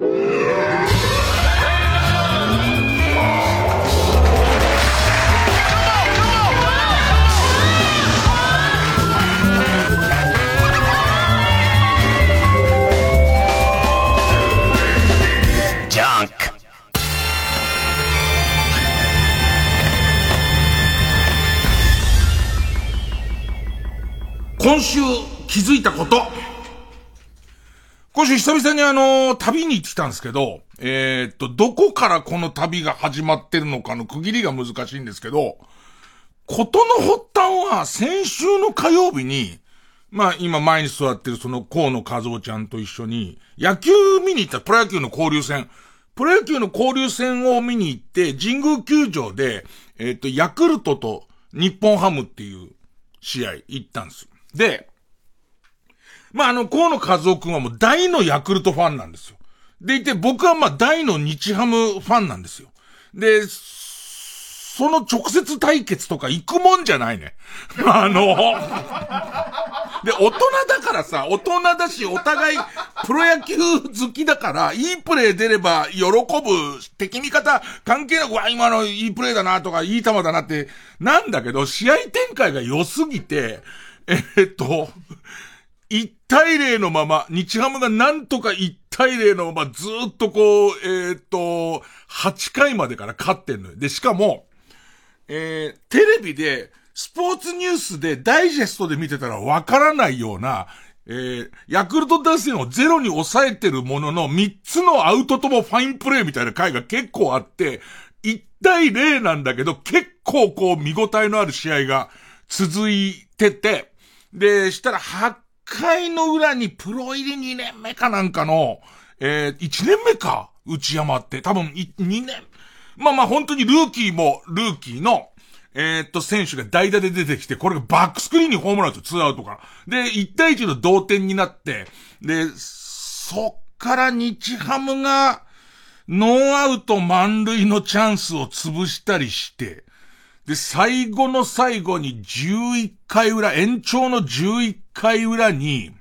今週気づいたこと。今週久々にあの、旅に行ってきたんですけど、えー、っと、どこからこの旅が始まってるのかの区切りが難しいんですけど、ことの発端は先週の火曜日に、まあ今前に座ってるその河野和夫ちゃんと一緒に、野球見に行ったプロ野球の交流戦。プロ野球の交流戦を見に行って、神宮球場で、えっ、と、ヤクルトと日本ハムっていう試合行ったんですよ。で、まあ、あの、河野和夫くんはもう大のヤクルトファンなんですよ。でいて、僕はまあ大の日ハムファンなんですよ。で、その直接対決とか行くもんじゃないね。あの、で、大人だからさ、大人だし、お互い、プロ野球好きだから、いいプレー出れば喜ぶ、敵味方関係なく、わ、今のいいプレーだなとか、いい球だなって、なんだけど、試合展開が良すぎて、え、っと、1対0のまま、日ハムがなんとか1対0のままずっとこう、えー、っと、8回までから勝ってんのよ。で、しかも、えー、テレビで、スポーツニュースでダイジェストで見てたらわからないような、えー、ヤクルト打線をゼロに抑えてるものの3つのアウトともファインプレーみたいな回が結構あって、1対0なんだけど結構こう見応えのある試合が続いてて、で、したら8回の裏にプロ入り2年目かなんかの、えー、1年目か？内山って。多分、2年。まあまあ本当にルーキーもルーキーの、えー、っと、選手が代打で出てきて、これがバックスクリーンにホームランと2アウトから。で、1対1の同点になって、で、そっから日ハムが、ノーアウト満塁のチャンスを潰したりして、で、最後の最後に11回裏、延長の11回裏に、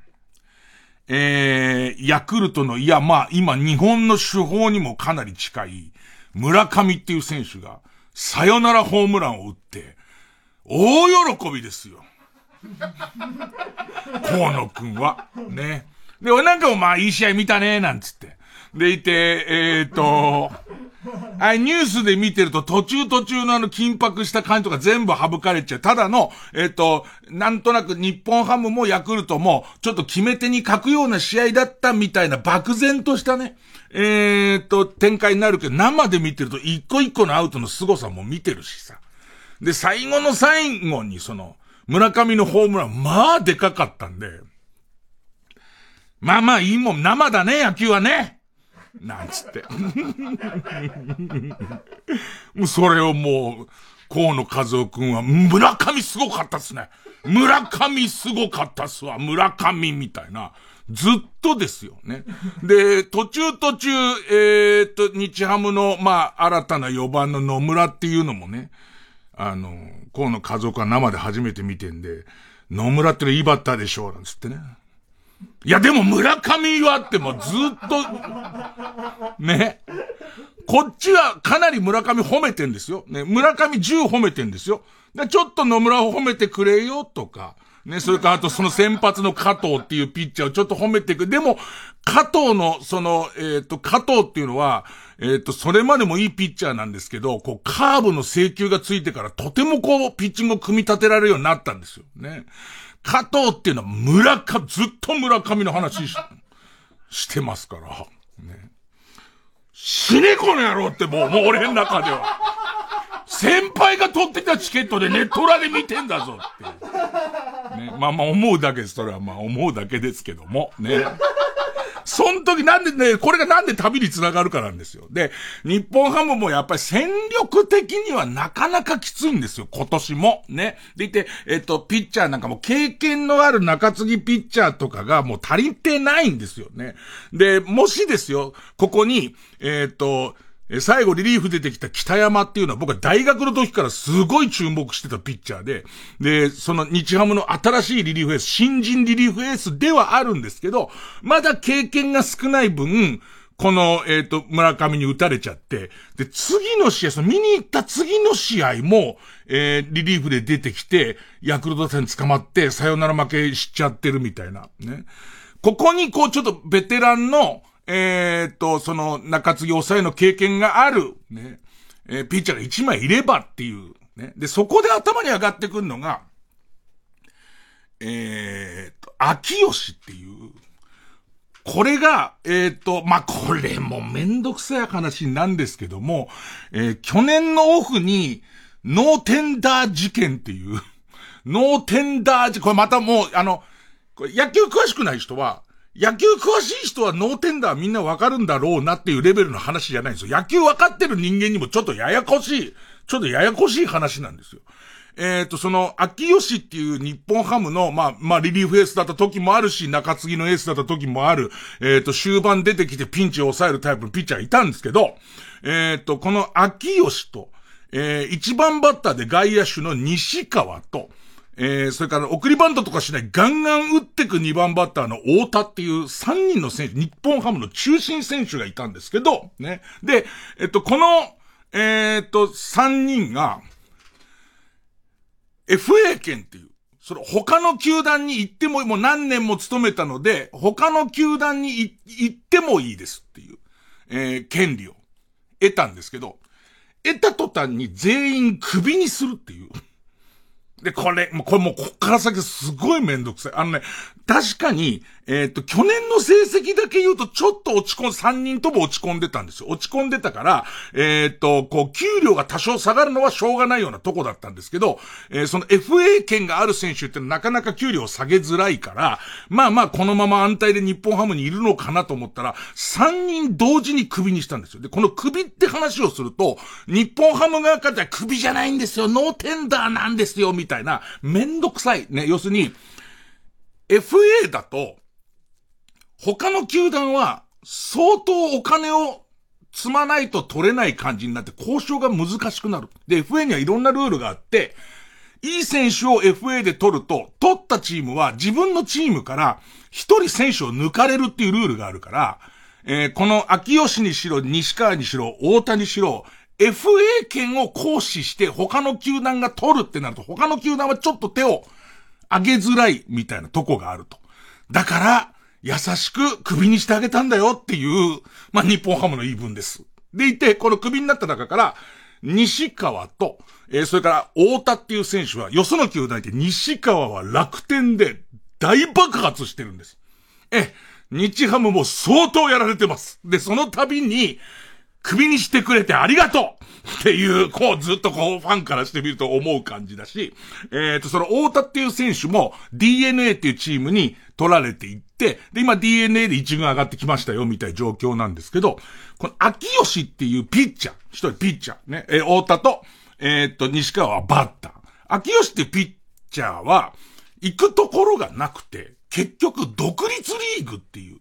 えー、ヤクルトの、いや、まあ、今日本の手法にもかなり近い、村上っていう選手が、サヨナラホームランを打って、大喜びですよ。河野くんは。ね。で、俺なんかもまあいい試合見たね、なんつって。でいて、えっ、と、あニュースで見てると途中途中のあの緊迫した感じとか全部省かれちゃう。ただの、えっ、ー、と、なんとなく日本ハムもヤクルトもちょっと決め手に書くような試合だったみたいな漠然としたね、えっ、ー、と、展開になるけど生で見てると一個一個のアウトの凄さも見てるしさ。で、最後の最後にその、村上のホームラン、まあでかかったんで、まあまあいいもん、生だね、野球はね。なんつって。もうそれをもう、河野和夫くんは、村上すごかったっすね。村上すごかったっすわ。村上みたいな。ずっとですよね。で、途中途中、えー、っと、日ハムの、まあ、新たな4番の野村っていうのもね、あの、河野和夫くんは生で初めて見てんで、野村ってのいいバッターでしょう、なんつってね。いや、でも村上はってもうずっと、ね。こっちはかなり村上褒めてんですよ。ね。村上10褒めてんですよ。ちょっと野村を褒めてくれよとか。ね、それからあとその先発の加藤っていうピッチャーをちょっと褒めてくでも、加藤の、その、えっ、ー、と、加藤っていうのは、えっ、ー、と、それまでもいいピッチャーなんですけど、こう、カーブの請求がついてからとてもこう、ピッチングを組み立てられるようになったんですよ。ね。加藤っていうのは村か、ずっと村上の話ししてますから。ね。死ねこの野郎ってもう、もう俺の中では。先輩が取ってたチケットでネットラで見てんだぞって。ね。まあまあ思うだけです。それはまあ思うだけですけども。ね。その時なんでね、これがなんで旅に繋がるかなんですよ。で、日本ハムもやっぱり戦力的にはなかなかきついんですよ、今年も。ね。でいて、えっと、ピッチャーなんかも経験のある中継ぎピッチャーとかがもう足りてないんですよね。で、もしですよ、ここに、えっと、え、最後リリーフ出てきた北山っていうのは僕は大学の時からすごい注目してたピッチャーで、で、その日ハムの新しいリリーフエース、新人リリーフエースではあるんですけど、まだ経験が少ない分、この、えっ、ー、と、村上に打たれちゃって、で、次の試合、その見に行った次の試合も、えー、リリーフで出てきて、ヤクルト戦捕まって、サヨナラ負けしちゃってるみたいな、ね。ここに、こう、ちょっとベテランの、えっ、と、その、中継ぎ抑えの経験がある、ね。えー、ピッチャーが1枚いればっていう、ね。で、そこで頭に上がってくるのが、えー、と、秋吉っていう、これが、えっ、と、まあ、これもめんどくさい話なんですけども、えー、去年のオフに、ノーテンダー事件っていう、ノーテンダー事、これまたもう、あの、野球詳しくない人は、野球詳しい人はノーテンダーみんなわかるんだろうなっていうレベルの話じゃないんですよ。野球わかってる人間にもちょっとややこしい、ちょっとややこしい話なんですよ。えっ、ー、と、その、秋吉っていう日本ハムの、まあ、まあ、リリーフエースだった時もあるし、中継ぎのエースだった時もある、えっ、ー、と、終盤出てきてピンチを抑えるタイプのピッチャーいたんですけど、えっ、ー、と、この秋吉と、えー、一番バッターで外野手の西川と、えー、それから送りバントとかしないガンガン打ってく2番バッターの太田っていう3人の選手、日本ハムの中心選手がいたんですけど、ね。で、えっと、この、えー、っと、3人が、FA 権っていう、その他の球団に行っても、もう何年も勤めたので、他の球団に行ってもいいですっていう、えー、権利を得たんですけど、得た途端に全員クビにするっていう。で、これ、もうこれもうこっから先すごいめんどくさい。あのね、確かに、えっ、と、去年の成績だけ言うとちょっと落ち込ん、3人とも落ち込んでたんですよ。落ち込んでたから、えっ、ー、と、こう、給料が多少下がるのはしょうがないようなとこだったんですけど、えー、その FA 権がある選手ってなかなか給料を下げづらいから、まあまあこのまま安泰で日本ハムにいるのかなと思ったら、3人同時にクビにしたんですよ。で、このクビって話をすると、日本ハム側からクビじゃないんですよ、ノーテンダーなんですよ、みたいな、めんどくさい。ね、要するに、FA だと、他の球団は相当お金を積まないと取れない感じになって交渉が難しくなる。で、FA にはいろんなルールがあって、いい選手を FA で取ると、取ったチームは自分のチームから一人選手を抜かれるっていうルールがあるから、えー、この秋吉にしろ、西川にしろ、大谷にしろ、FA 権を行使して他の球団が取るってなると、他の球団はちょっと手を上げづらいみたいなとこがあると。だから、優しく首にしてあげたんだよっていう、まあ、日本ハムの言い分です。でいて、この首になった中から、西川と、えー、それから、大田っていう選手は、よその球団で西川は楽天で大爆発してるんです。え、日ハムも相当やられてます。で、その度に、首にしてくれてありがとう。っていう、こうずっとこうファンからしてみると思う感じだし、えっ、と、その太田っていう選手も DNA っていうチームに取られていって、で、今 DNA で一軍上がってきましたよ、みたいな状況なんですけど、この秋吉っていうピッチャー、一人ピッチャー、ね、えー、太田と、えっ、と、西川はバッター。秋吉っていうピッチャーは、行くところがなくて、結局独立リーグっていう、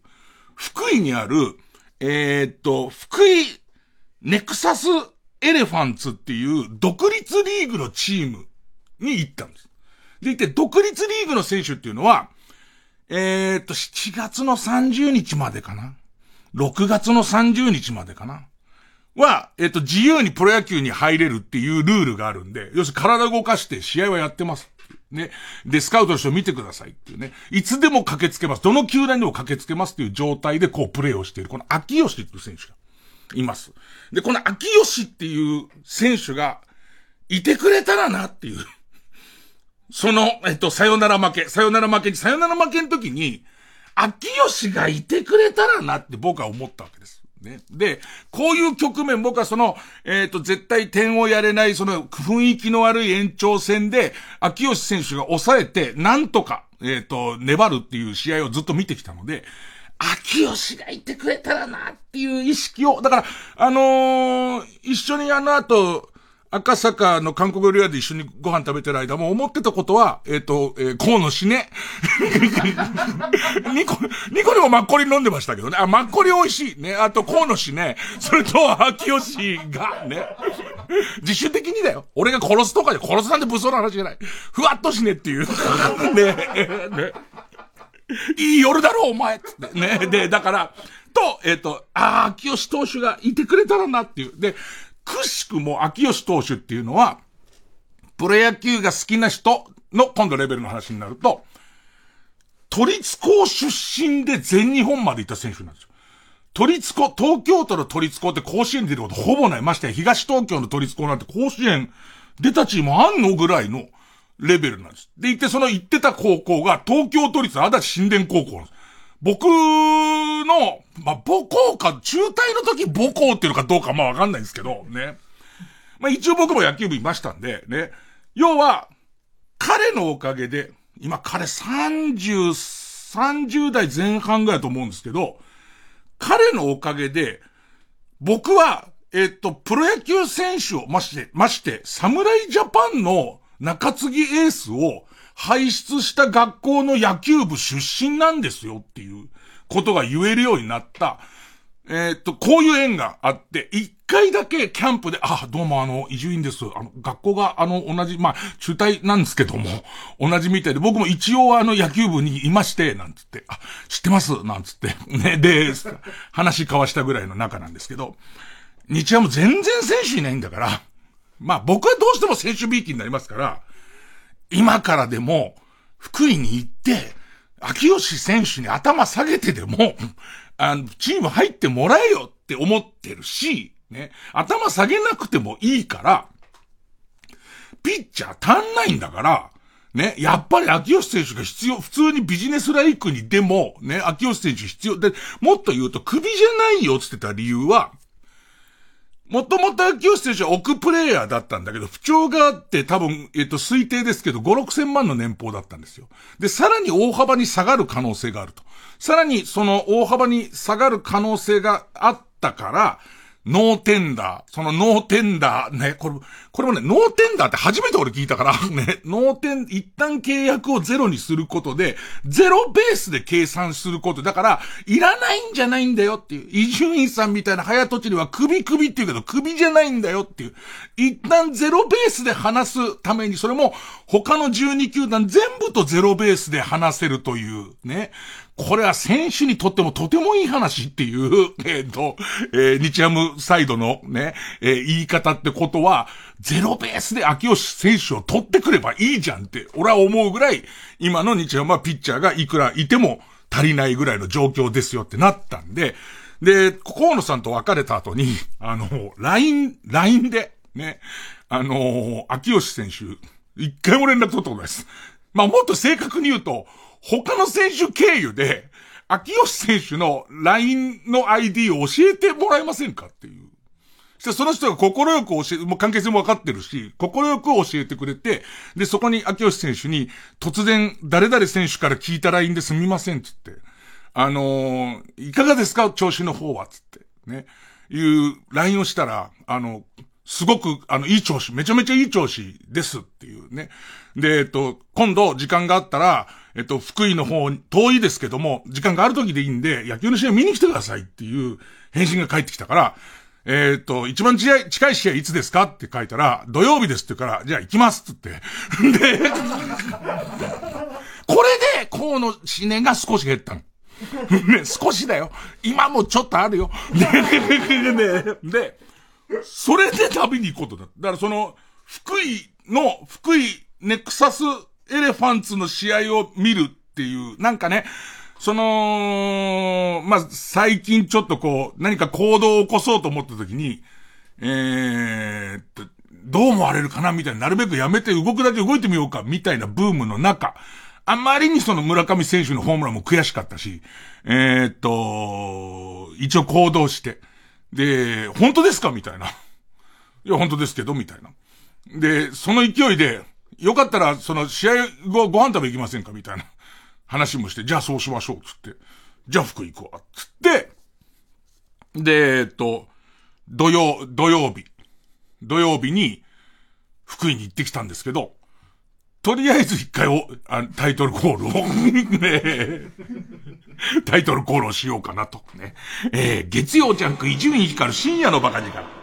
福井にある、えっ、と、福井ネクサスエレファンツっていう独立リーグのチームに行ったんです。で、いて、独立リーグの選手っていうのは、えー、っと、7月の30日までかな ?6 月の30日までかな？は、えっと、自由にプロ野球に入れるっていうルールがあるんで、要するに体動かして試合はやってます。ね。で、スカウトの人見てくださいっていうね。いつでも駆けつけます。どの球団にも駆けつけますっていう状態でこうプレーをしている。この秋吉っていう選手が。います。で、この秋吉っていう選手がいてくれたらなっていう。その、えっと、さよなら負け、さよなら負けに、さよなら負けの時に、秋吉がいてくれたらなって僕は思ったわけです。ね。で、こういう局面、僕はその、えっ、ー、と、絶対点をやれない、その、雰囲気の悪い延長戦で、秋吉選手が抑えて、なんとか、えっ、ー、と、粘るっていう試合をずっと見てきたので、秋吉がいてくれたらなっていう意識を、だから、あのー、一緒にあの後、赤坂の韓国料理屋で一緒にご飯食べてる間も思ってたことは、えっ、ー、と、えー、河野死ね。ニコ、ニコにもマッコリ飲んでましたけどね。あ、マッコリ美味しい。ね。あと、河野死ね。それと、秋吉が、ね。自主的にだよ。俺が殺すとかで、殺すなんて武装の話じゃない。ふわっと死ねっていう。ね。ね。いい夜だろ、お前つって。ね。で、だから、と、えっ、ー、と、ああ、秋吉投手がいてくれたらなっていう。で、くしくも秋吉投手っていうのは、プロ野球が好きな人の今度レベルの話になると、都立高出身で全日本まで行った選手なんですよ。都立高、東京都の都立高って甲子園に出ることほぼない。ましてや東東京の都立高なんて甲子園出たチームあんのぐらいのレベルなんです。で、行ってその行ってた高校が東京都立足立新田高校なんです。僕の、まあ、母校か、中退の時母校っていうのかどうかまあわかんないんですけど、ね。まあ一応僕も野球部いましたんで、ね。要は、彼のおかげで、今彼30、30代前半ぐらいと思うんですけど、彼のおかげで、僕は、えっと、プロ野球選手を、まして、まして、侍ジャパンの中継ぎエースを輩出した学校の野球部出身なんですよっていうことが言えるようになった。えっと、こういう縁があって、一回だけキャンプで、あ、どうもあの、伊集院です。あの、学校があの、同じ、まあ、中退なんですけども、同じみたいで、僕も一応あの、野球部にいまして、なんつって、あ、知ってます？なんつって、ね、で、話交わしたぐらいの仲なんですけど、日ハム全然選手いないんだから、まあ僕はどうしても選手ビーキになりますから、今からでも、福井に行って、秋吉選手に頭下げてでも、あの、チーム入ってもらえよって思ってるし、ね、頭下げなくてもいいから、ピッチャー足んないんだから、ね、やっぱり秋吉選手が必要、普通にビジネスライクにでも、ね、秋吉選手必要。で、もっと言うと首じゃないよって言ってた理由は、もともと秋吉選手は億プレイヤーだったんだけど、不調があって多分、えっ、と、推定ですけど、5、6千万の年俸だったんですよ。で、さらに大幅に下がる可能性があると。さらに、その大幅に下がる可能性があったから、ノーテンダー。そのノーテンダー、ね、これ、これもね、ノーテンダーって初めて俺聞いたから、ね、ノーテン、一旦契約をゼロにすることで、ゼロベースで計算すること。だから、いらないんじゃないんだよっていう。伊集院さんみたいな早とちりは首首って言うけど、首じゃないんだよっていう。一旦ゼロベースで話すために、それも他の12球団全部とゼロベースで話せるという、ね。これは選手にとってもとてもいい話っていう、えっ、ー、と、えー、日ハムサイドのね、えー、言い方ってことは、ゼロベースで秋吉選手を取ってくればいいじゃんって、俺は思うぐらい、今の日ハムはピッチャーがいくらいても足りないぐらいの状況ですよってなったんで、で、河野さんと別れた後に、あの、LINE、LINE で、ね、あの、秋吉選手、一回も連絡取ったことないです。まあ、もっと正確に言うと、他の選手経由で、秋吉選手の LINE の ID を教えてもらえませんかっていう。そその人が心よく教え、もう関係性もわかってるし、心よく教えてくれて、で、そこに秋吉選手に、突然、誰々選手から聞いた LINE ですみません、つって。あのー、いかがですか？調子の方は、つって。ね。いう LINE をしたら、あの、すごく、あの、いい調子、めちゃめちゃいい調子ですっていうね。で、えっと、今度時間があったら、えっと、福井の方、遠いですけども、時間がある時でいいんで、野球の試合見に来てくださいっていう返信が返ってきたから、えっと、一番近い、近い試合いつですかって書いたら、土曜日ですって言うから、じゃあ行きますって言って。で、これで、河野死ねが少し減ったの。ね、少しだよ。今もちょっとあるよ。で、で、それで旅に行くことだ。だからその、福井の、福井ネクサスエレファンツの試合を見るっていう、なんかね、その、まあ、最近ちょっとこう、何か行動を起こそうと思った時に、えー、っと、どう思われるかなみたいな、なるべくやめて動くだけ動いてみようかみたいなブームの中、あまりにその村上選手のホームランも悔しかったし、えー、っと、一応行動して、で、本当ですか？みたいな。いや、本当ですけど、みたいな。で、その勢いで、よかったら、その試合後ご飯食べ行きませんか？みたいな話もして、じゃあそうしましょう、つって。じゃあ福行こう、つって、で、えっと、土曜、土曜日。土曜日に、福井に行ってきたんですけど、とりあえず一回お、あタイトルコールをね、タイトルコールをしようかなと。ね。えー、月曜ジャンク伊集院光深夜のバカ力。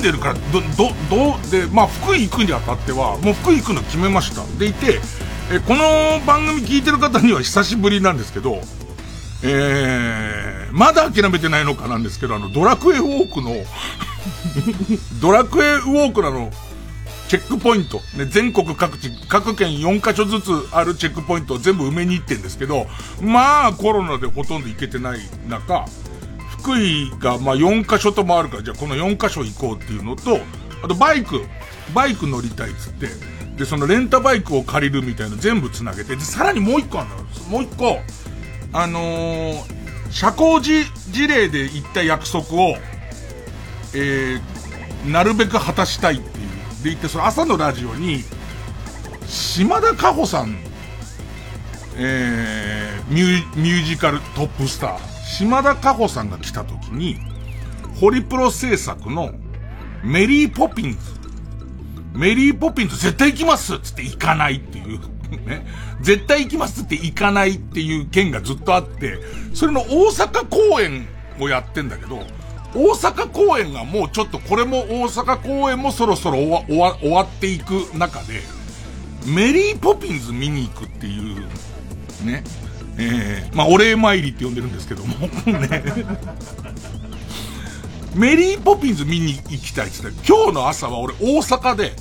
んでるから、ど、ど、ど、で、まあ、福井行くにあたっては、もう福井行くの決めました。でいて、え、この番組聞いてる方には久しぶりなんですけど、えー、まだ諦めてないのかなんですけど、あの、ドラクエウォークの ドラクエウォークなの、チェックポイント、ね、全国各地、各県4カ所ずつあるチェックポイントを全部埋めに行ってんですけど、まあコロナでほとんど行けてない中、福井がまあ4カ所ともあるから、じゃあこの4カ所行こうっていうのと、あとバイク、バイク乗りたいっつって、で、そのレンタバイクを借りるみたいな全部繋げて、で、さらにもう一個あるのもう一個、あのー、社交辞事例で言った約束を、えー、なるべく果たしたいっていう。で言って、その朝のラジオに、島田加穂さん、えー、ミュミュージカルトップスター、島田加穂さんが来た時に、ホリプロ制作のメリーポピンズ、メリーポピンズ絶対行きますつって行かないっていう。ね。絶対行きますって行かないっていう件がずっとあって、それの大阪公演をやってんだけど、大阪公演がもうちょっとこれも大阪公演もそろそろ終わ終わ終わっていく中で、メリーポピンズ見に行くっていう、ね。えー、まあ、お礼参りって呼んでるんですけども、ね。メリーポピンズ見に行きたいって言った。ら、今日の朝は俺大阪で、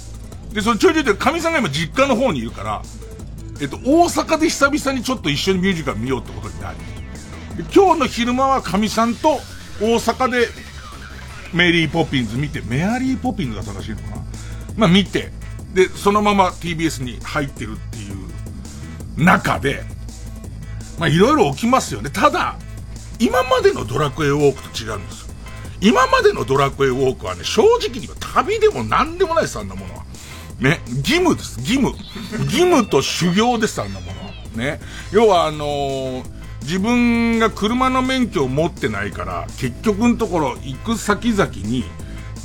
で、そのちょいちょいで、神さんが今実家の方にいるから、えっと、大阪で久々にちょっと一緒にミュージカル見ようってことになり、今日の昼間は神さんと大阪でメリーポピンズ見て、メアリーポピンズが正しいのかな。まあ見て、で、そのまま TBS に入ってるっていう中で、まあいろいろ起きますよね。ただ、今までのドラクエウォークと違うんですよ。今までのドラクエウォークはね、正直に言旅でも何でもないです、あんなものは。ね、義務です、義務。義務と修行です、あんなものは。ね。要はあのー、自分が車の免許を持ってないから、結局のところ行く先々に、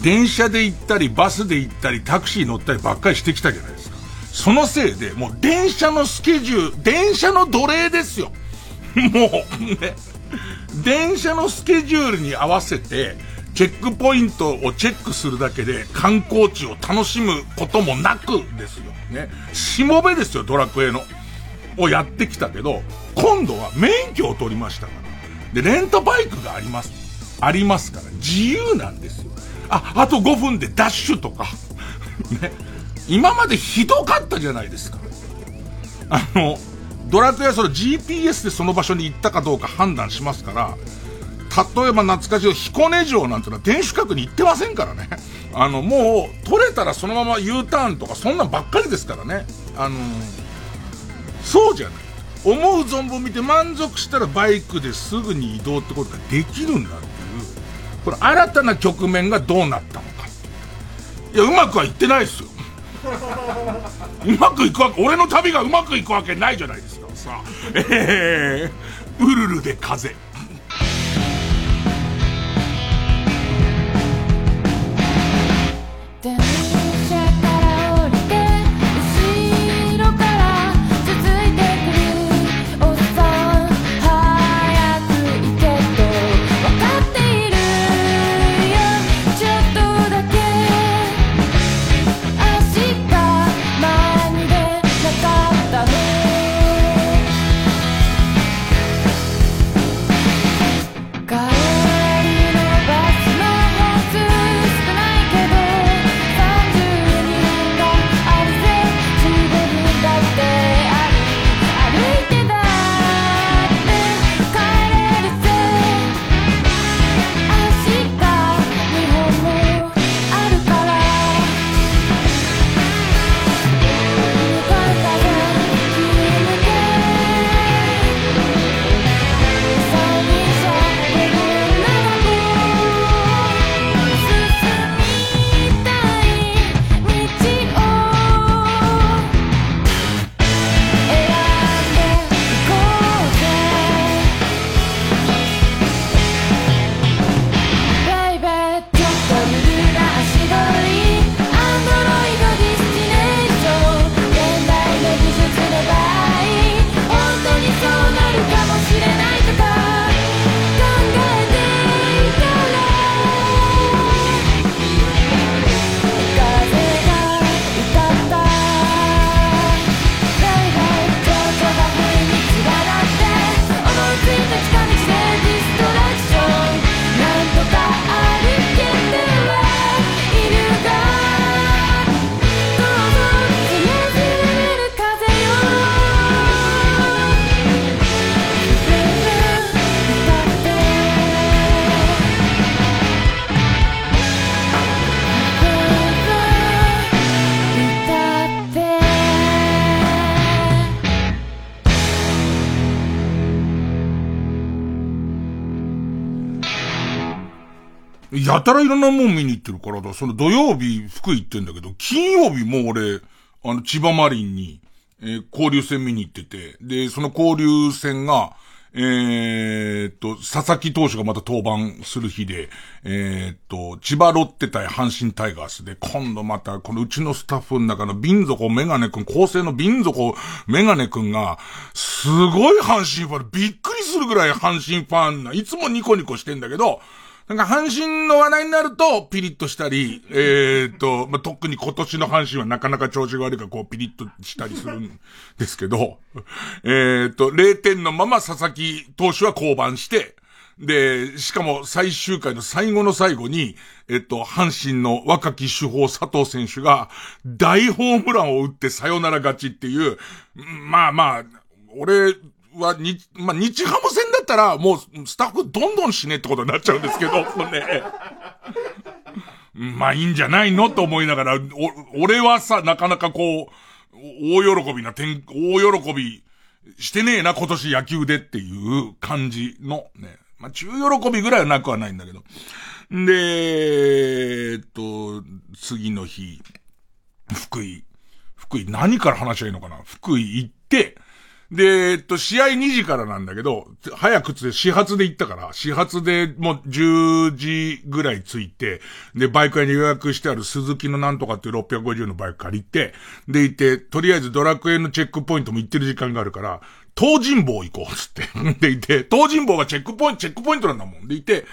電車で行ったり、バスで行ったり、タクシー乗ったりばっかりしてきたじゃないですか。そのせいで、もう電車のスケジュール、電車の奴隷ですよ。もう、ね。電車のスケジュールに合わせて、チェックポイントをチェックするだけで観光地を楽しむこともなくですよ。ね。しもべですよ、ドラクエの。をやってきたけど、今度は免許を取りましたから。で、レンタバイクがあります。ありますから、自由なんですよ。あ、あと5分でダッシュとか。ね。今までひどかったじゃないですか。あの、ドラクエはその GPS でその場所に行ったかどうか判断しますから、例えば懐かしい彦根城なんてのは天守閣に行ってませんからね。あの、もう、取れたらそのまま U ターンとかそんなんばっかりですからね。あのー、そうじゃない。思う存分見て満足したらバイクですぐに移動ってことができるんだっていう、これ新たな局面がどうなったのか。いや、うまくはいってないですよ。うまくいくわけ、俺の旅がうまくいくわけないじゃないですか。さあ、えー、ウルルで風。たらいろんなもん見に行ってるからだ、その土曜日福井行ってんだけど、金曜日も俺、あの、千葉マリンに、えー、交流戦見に行ってて、で、その交流戦が、えー、っと、佐々木投手がまた登板する日で、えー、っと、千葉ロッテ対阪神タイガースで、今度また、このうちのスタッフの中の瓶底メガネくん、構成の瓶底メガネくんが、すごい阪神ファン、びっくりするぐらい阪神ファンな、いつもニコニコしてんだけど、なんか阪神の話題になるとピリッとしたり、えー、と、まあ、特に今年の阪神はなかなか調子が悪いからこうピリッとしたりするんですけど、え、っと、0点のまま佐々木投手は降板して、で、しかも最終回の最後の最後に、えっと、阪神の若き主砲佐藤選手が大ホームランを打ってサヨナラ勝ちっていう、まあまあ、俺、は、に、まあ、日ハム戦ったら、もう、スタッフどんどん死ねってことになっちゃうんですけど、ね。まあ、いいんじゃないの？と思いながら、お、俺はさ、なかなかこう、大喜びな点、大喜びしてねえな、今年野球でっていう感じのね。まあ、中喜びぐらいはなくはないんだけど。で、えっと、次の日、福井。福井、何から話しゃいいのかな？福井行って、で、えっと、試合2時からなんだけど、早くつ始発で行ったから、始発でもう10時ぐらい着いて、で、バイク屋に予約してある鈴木のなんとかっていう650のバイク借りて、で行って、とりあえずドラクエのチェックポイントも行ってる時間があるから、東尋坊行こう、つって。でいて、東尋坊がチェックポイント、チェックポイントなんだもん。でいて、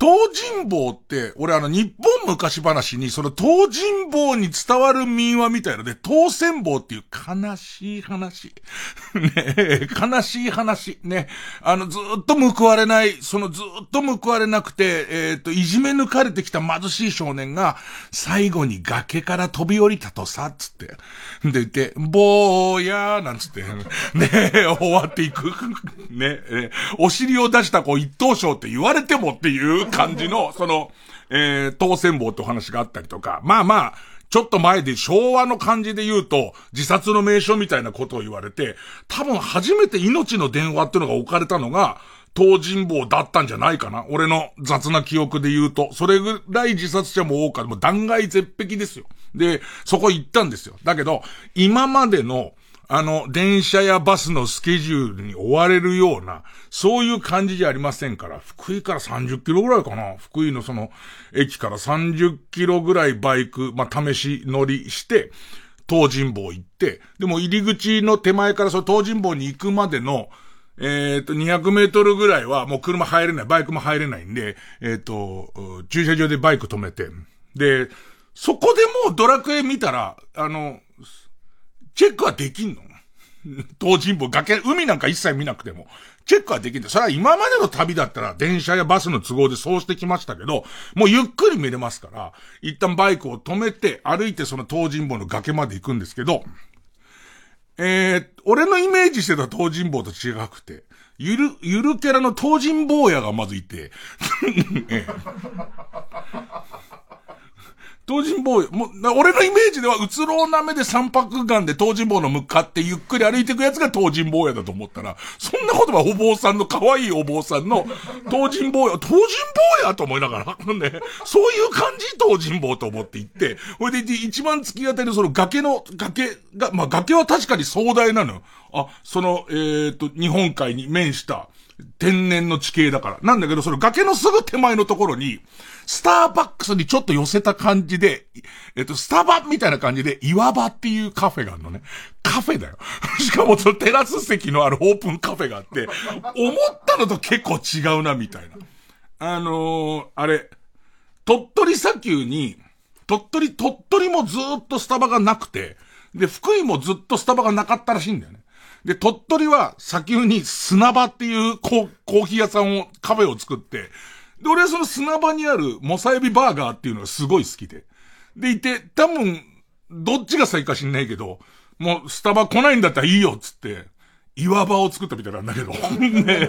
東尋坊って、俺あの日本昔話に、その東尋坊に伝わる民話みたいので、東仙坊っていう悲しい話。ね悲しい話。ね。あの、ずっと報われない、そのずっと報われなくて、えっ、ー、と、いじめ抜かれてきた貧しい少年が、最後に崖から飛び降りたとさ、つって。で言って、ぼーやー、なんつって。ね終わっていく。ねえお尻を出した子一等賞って言われてもっていう、感じの、その、えー、当選棒ってお話があったりとか、まあまあ、ちょっと前で昭和の感じで言うと、自殺の名称みたいなことを言われて、多分初めて命の電話っていうのが置かれたのが、東尋坊だったんじゃないかな俺の雑な記憶で言うと。それぐらい自殺者も多かった。もう断崖絶壁ですよ。で、そこ行ったんですよ。だけど、今までの、あの、電車やバスのスケジュールに追われるような、そういう感じじゃありませんから、福井から30キロぐらいかな。福井のその、駅から30キロぐらいバイク、まあ、試し乗りして、東尋坊行って、でも入り口の手前からその東尋坊に行くまでの、えっ、と、200メートルぐらいはもう車入れない、バイクも入れないんで、えっ、ー、と、駐車場でバイク止めて、で、そこでもうドラクエ見たら、あの、チェックはできんの？東尋坊、崖、海なんか一切見なくても、チェックはできんだ。それは今までの旅だったら電車やバスの都合でそうしてきましたけど、もうゆっくり見れますから、一旦バイクを止めて歩いてその東尋坊の崖まで行くんですけど、えー、俺のイメージしてた東尋坊と違くて、ゆる、ゆるキャラの東尋坊屋がまずいて、え 東尋坊、もう、俺のイメージでは、うつろうな目で三白眼で東尋坊の向かってゆっくり歩いていくやつが東尋坊やだと思ったら、そんなことはお坊さんの、可愛いお坊さんの、東尋坊や、東尋坊やと思いながら、ね、そういう感じ東尋坊と思って行って、ほいで一番突き当たりのその崖の、崖が、まあ崖は確かに壮大なのよ。あ、その、えっ、ー、と、日本海に面した、天然の地形だから。なんだけど、その崖のすぐ手前のところに、スターバックスにちょっと寄せた感じで、えっと、スタバみたいな感じで、岩場っていうカフェがあるのね。カフェだよ。しかもそのテラス席のあるオープンカフェがあって、思ったのと結構違うな、みたいな。あのー、あれ、鳥取砂丘に、鳥取、鳥取もずっとスタバがなくて、で、福井もずっとスタバがなかったらしいんだよね。で、鳥取は砂丘に砂場っていうコーヒー屋さんを、カフェを作って、で、俺はその砂場にあるモサエビバーガーっていうのがすごい好きで。でいて、多分、どっちが先か知んないけど、もうスタバ来ないんだったらいいよっつって、岩場を作ったみたいなんだけど。ね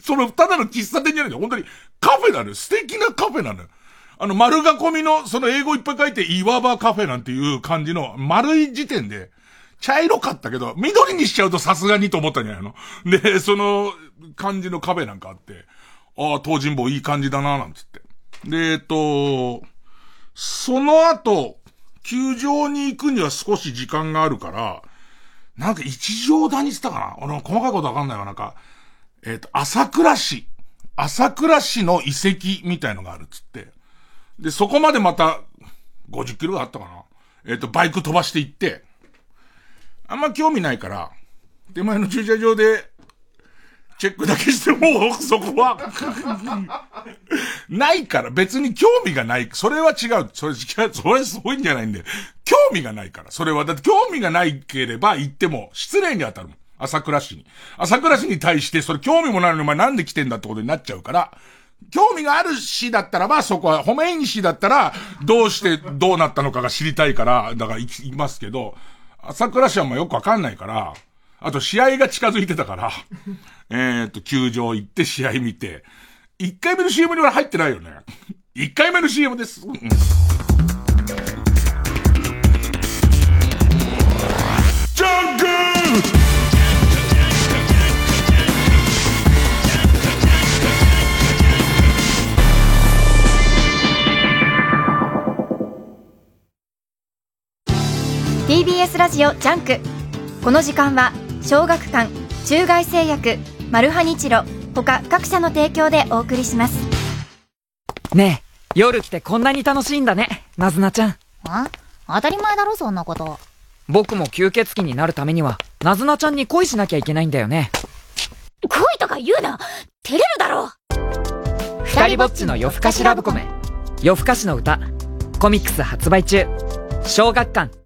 その、ただの喫茶店じゃないんだよ。本当にカフェなのよ。素敵なカフェなのよ。あの、丸囲みの、その英語いっぱい書いて、岩場カフェなんていう感じの、丸い時点で、茶色かったけど、緑にしちゃうとさすがにと思ったんじゃないので、その感じの壁なんかあって、ああ、東尋坊いい感じだな、なんつって。で、えっと、その後、球場に行くには少し時間があるから、なんか一条谷って言ったかな俺も細かいことわかんないわ。なんか、えっ、と、朝倉市。朝倉市の遺跡みたいのがあるっつって。で、そこまでまた、50キロがあったかなえっ、と、バイク飛ばして行って、あんま興味ないから、手前の駐車場で、チェックだけしても、そこは ないから、別に興味がない。それは違う。それ違う。それすごいんじゃないんで。興味がないから。それは、だって興味がないければ言っても、失礼に当たるもん。朝倉市に。朝倉市に対して、それ興味もないのにお前なんで来てんだってことになっちゃうから、興味がある市だったらば、そこは、褒めイン市だったら、どうしてどうなったのかが知りたいから、だから言いますけど、朝倉市はもうよくわかんないから、あと試合が近づいてたから、えっと、球場行って試合見て、1回目の CM には入ってないよね。1回目の CM です。TBS ラジオジャンク。この時間は小学館中外製薬マルハニチロ他各社の提供でお送りします。ねえ夜来てこんなに楽しいんだねナズナちゃん。あ？当たり前だろそんなこと。僕も吸血鬼になるためにはナズナちゃんに恋しなきゃいけないんだよね。恋とか言うな。照れるだろ。二人ぼっちの夜更かしラブコメ。夜更かしの歌。コミックス発売中。小学館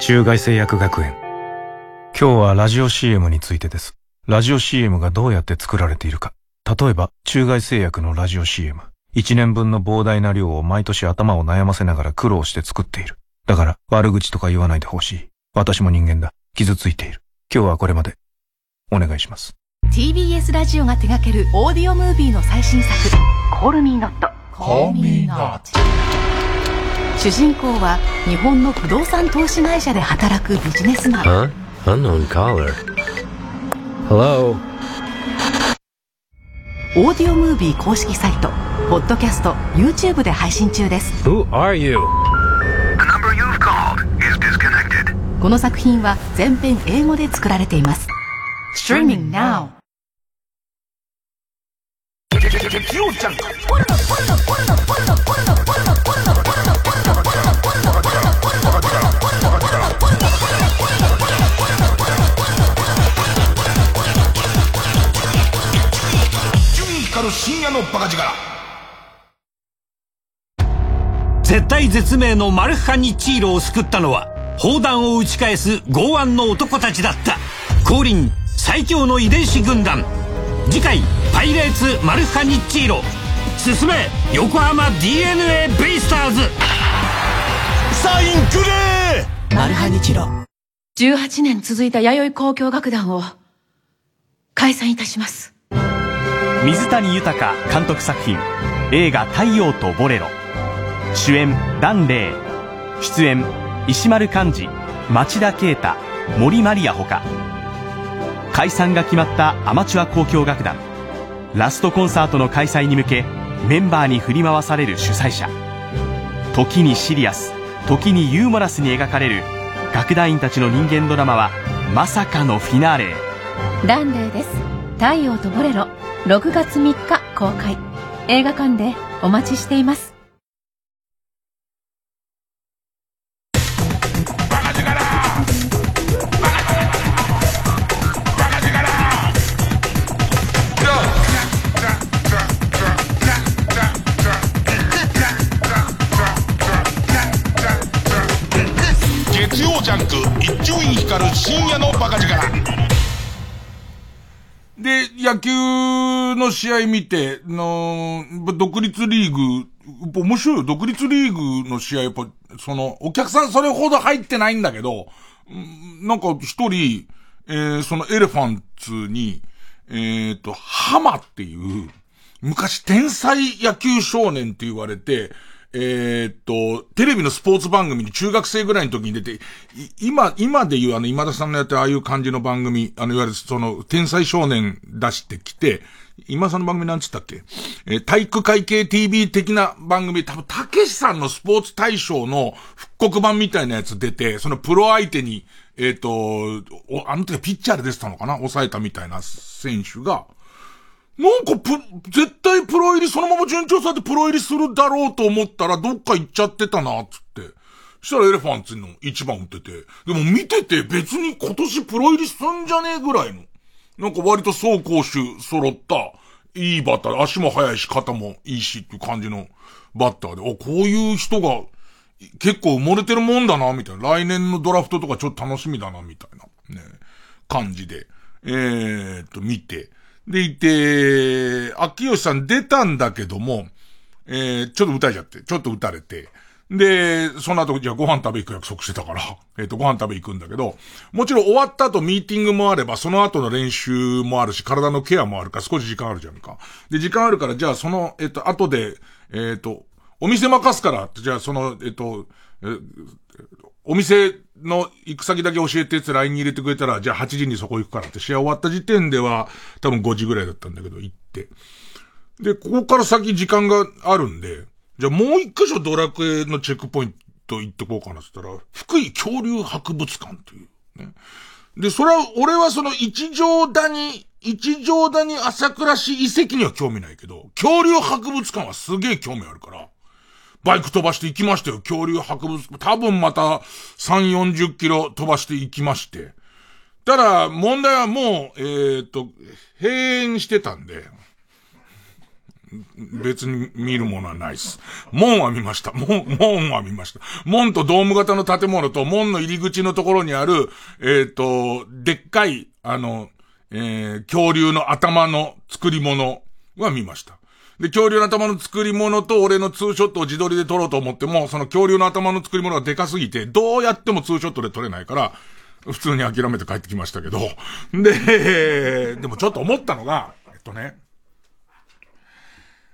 中外製薬学園。今日はラジオ CM についてです。ラジオ CM がどうやって作られているか。例えば、中外製薬のラジオ CM。一年分の膨大な量を毎年頭を悩ませながら苦労して作っている。だから、悪口とか言わないでほしい。私も人間だ。傷ついている。今日はこれまで。お願いします。TBS ラジオが手掛けるオーディオムービーの最新作、コールミーノット。コールミーノット。主人公は日本の不動産投資会社で働くビジネスマン、Hello? オーディオムービー公式サイトポッドキャスト YouTube で配信中です。Who are you? この作品は全編英語で作られています。Streaming now. 深夜のバカ力。絶対絶命のマルハニチーロを救ったのは砲弾を打ち返す剛腕の男たちだった。降臨最強の遺伝子軍団。次回パイレーツマルハニチーロ。進め横浜 d n a ベイスターズ。サインくれマルハニチロ。18年続いた弥生交響楽団を解散いたします水谷豊監督作品映画「太陽とボレロ」主演檀れい。出演石丸幹二町田啓太森マリアほか。解散が決まったアマチュア交響楽団。ラストコンサートの開催に向けメンバーに振り回される主催者。時にシリアス時にユーモラスに描かれる楽団員たちの人間ドラマはまさかのフィナーレへ。ランデーです。太陽とボレロ6月3日公開。映画館でお待ちしています。月曜ジャンク一丁院光る深夜の野球の試合見て、の、独立リーグ、面白いよ。独立リーグの試合、やっぱ、その、お客さんそれほど入ってないんだけど、なんか一人、えー、そのエレファンツに、えっ、ー、と、ハマっていう、昔天才野球少年って言われて、えー、っと、テレビのスポーツ番組に中学生ぐらいの時に出て、今、今で言うあの今田さんのやってああいう感じの番組、あの、いわゆるその、天才少年出してきて、今さんの番組なんつったっけ？えー体育会系 TV 的な番組、多分、たけしさんのスポーツ大賞の復刻版みたいなやつ出て、そのプロ相手に、えっ、と、おあの時はピッチャーで出てたのかな？抑えたみたいな選手が、なんかプ、絶対プロ入りそのまま順調さでプロ入りするだろうと思ったらどっか行っちゃってたな、つって。そしたらエレファンツの一番打ってて。でも見てて別に今年プロ入りすんじゃねえぐらいの。なんか割と走攻守揃った、いいバッター、足も速いし肩もいいしっていう感じのバッターで、お、こういう人が結構埋もれてるもんだな、みたいな。来年のドラフトとかちょっと楽しみだな、みたいな。ね。感じで。えー、っと、見て。でいて、秋吉さん出たんだけども、えー、ちょっと打たれちゃって、ちょっと打たれて、で、その後、じゃあご飯食べ行く約束してたから、えっ、と、ご飯食べ行くんだけど、もちろん終わった後ミーティングもあれば、その後の練習もあるし、体のケアもあるから少し時間あるじゃんか。で、時間あるから、じゃあその、えっ、と、後で、えっ、と、お店任すから、じゃあその、えっ、と、えお店の行く先だけ教えてって LINE に入れてくれたら、じゃあ8時にそこ行くからって試合終わった時点では、多分5時ぐらいだったんだけど、行って。で、ここから先時間があるんで、じゃあもう一箇所ドラクエのチェックポイント行ってこうかなって言ったら、福井恐竜博物館っていう。ね。で、それは、俺はその一条谷、一条谷朝倉市遺跡には興味ないけど、恐竜博物館はすげえ興味あるから、バイク飛ばして行きましたよ。恐竜博物館。多分また3、40キロ飛ばして行きまして。ただ、問題はもう、えっ、と、閉園してたんで、別に見るものはないです。門は見ました。門、門は見ました。門とドーム型の建物と門の入り口のところにある、えっ、と、でっかい、あの、えー、恐竜の頭の作り物は見ました。で、恐竜の頭の作り物と俺のツーショットを自撮りで撮ろうと思っても、その恐竜の頭の作り物がでかすぎて、どうやってもツーショットで撮れないから、普通に諦めて帰ってきましたけど。で、でもちょっと思ったのが、えっとね、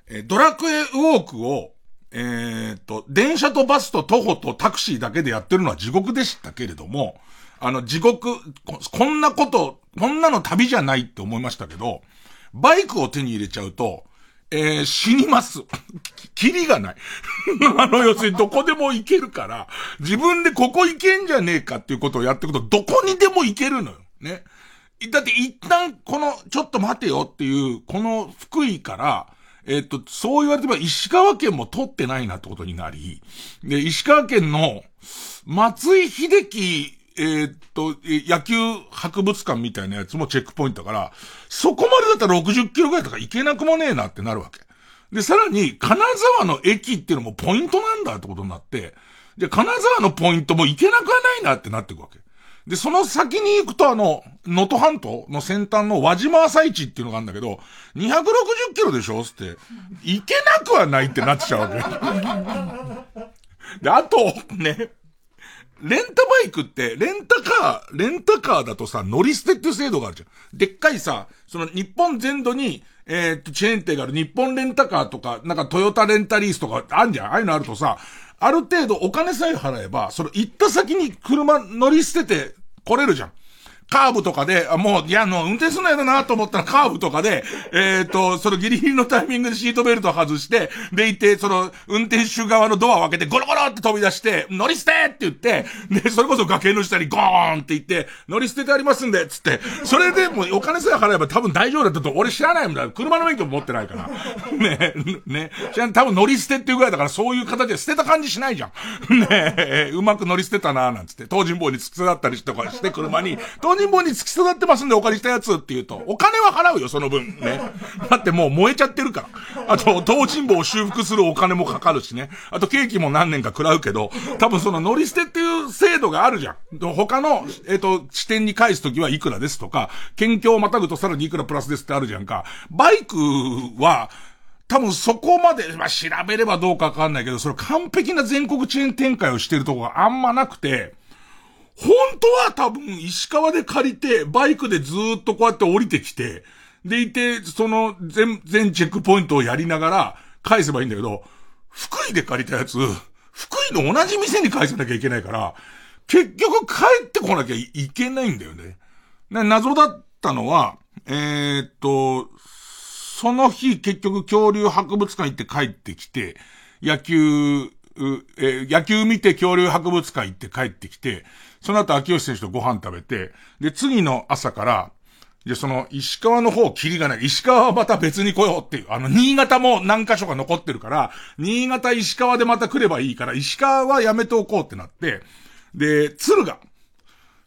えドラクエウォークを、えー、っと、電車とバスと徒歩とタクシーだけでやってるのは地獄でしたけれども、あの、地獄こ、こんなこと、こんなの旅じゃないって思いましたけど、バイクを手に入れちゃうと、えー、死にます。キリがない。あの、要するにどこでも行けるから、自分でここ行けんじゃねえかっていうことをやっていくと、どこにでも行けるのよ。ね。だって一旦この、ちょっと待てよっていう、この福井から、えっと、そう言われてば石川県も取ってないなってことになり、で、石川県の松井秀喜えー、っと、野球博物館みたいなやつもチェックポイントだから、そこまでだったら60キロぐらいとか行けなくもねえなってなるわけ。で、さらに、金沢の駅っていうのもポイントなんだってことになって、で、金沢のポイントも行けなくはないなってなっていくわけ。で、その先に行くとあの、能登半島の先端の輪島朝市っていうのがあるんだけど、260キロでしょつって、行けなくはないってなっちゃうわけ。で、あと、ね、レンタバイクって、レンタカー、レンタカーだとさ、乗り捨てっていう制度があるじゃん。でっかいさ、その日本全土に、えー、っと、チェーン店がある日本レンタカーとか、なんかトヨタレンタリースとかあんじゃんああいうのあるとさ、ある程度お金さえ払えば、その行った先に車乗り捨てて来れるじゃん。カーブとかで、もう、いや、あの、運転すんのやだなと思ったらカーブとかで、えっ、ー、と、そのギリギリのタイミングでシートベルト外して、でいて、その、運転手側のドアを開けて、ゴロゴロって飛び出して、乗り捨てって言って、で、それこそ崖の下にゴーンって言って、乗り捨ててありますんで、つって、それでもお金さえ払えば多分大丈夫だったと、俺知らないんだ。車の免許も持ってないから。ね、ね、知らん、多分乗り捨てっていうぐらいだから、そういう形で捨てた感じしないじゃん。ね、うまく乗り捨てたななんつって、東尋坊に突き刺さったりとかして車に、東尋坊に突き刺さってますんでお借りしたやつって言うと、お金は払うよ、その分。ね。だってもう燃えちゃってるから。あと、東尋坊を修復するお金もかかるしね。あと、ケーキも何年か食らうけど、多分その乗り捨てっていう制度があるじゃん。他の、えっ、ー、と、支店に返すときはいくらですとか、県境をまたぐとさらにいくらプラスですってあるじゃんか。バイクは、多分そこまで、まあ、調べればどうかわかんないけど、それ完璧な全国チェーン展開をしてるとこがあんまなくて、本当は多分石川で借りて、バイクでずっとこうやって降りてきて、でいて、その全、全チェックポイントをやりながら返せばいいんだけど、福井で借りたやつ、福井の同じ店に返さなきゃいけないから、結局帰ってこなきゃいけないんだよね。謎だったのは、えー、っと、その日結局恐竜博物館行って帰ってきて、野球、えー、野球見て恐竜博物館行って帰ってきて、その後秋吉選手とご飯食べて、で、次の朝から、で、その、石川の方、キリがない。石川はまた別に来ようっていう。あの、新潟も何箇所か残ってるから、新潟、石川でまた来ればいいから、石川はやめておこうってなって、で、鶴が。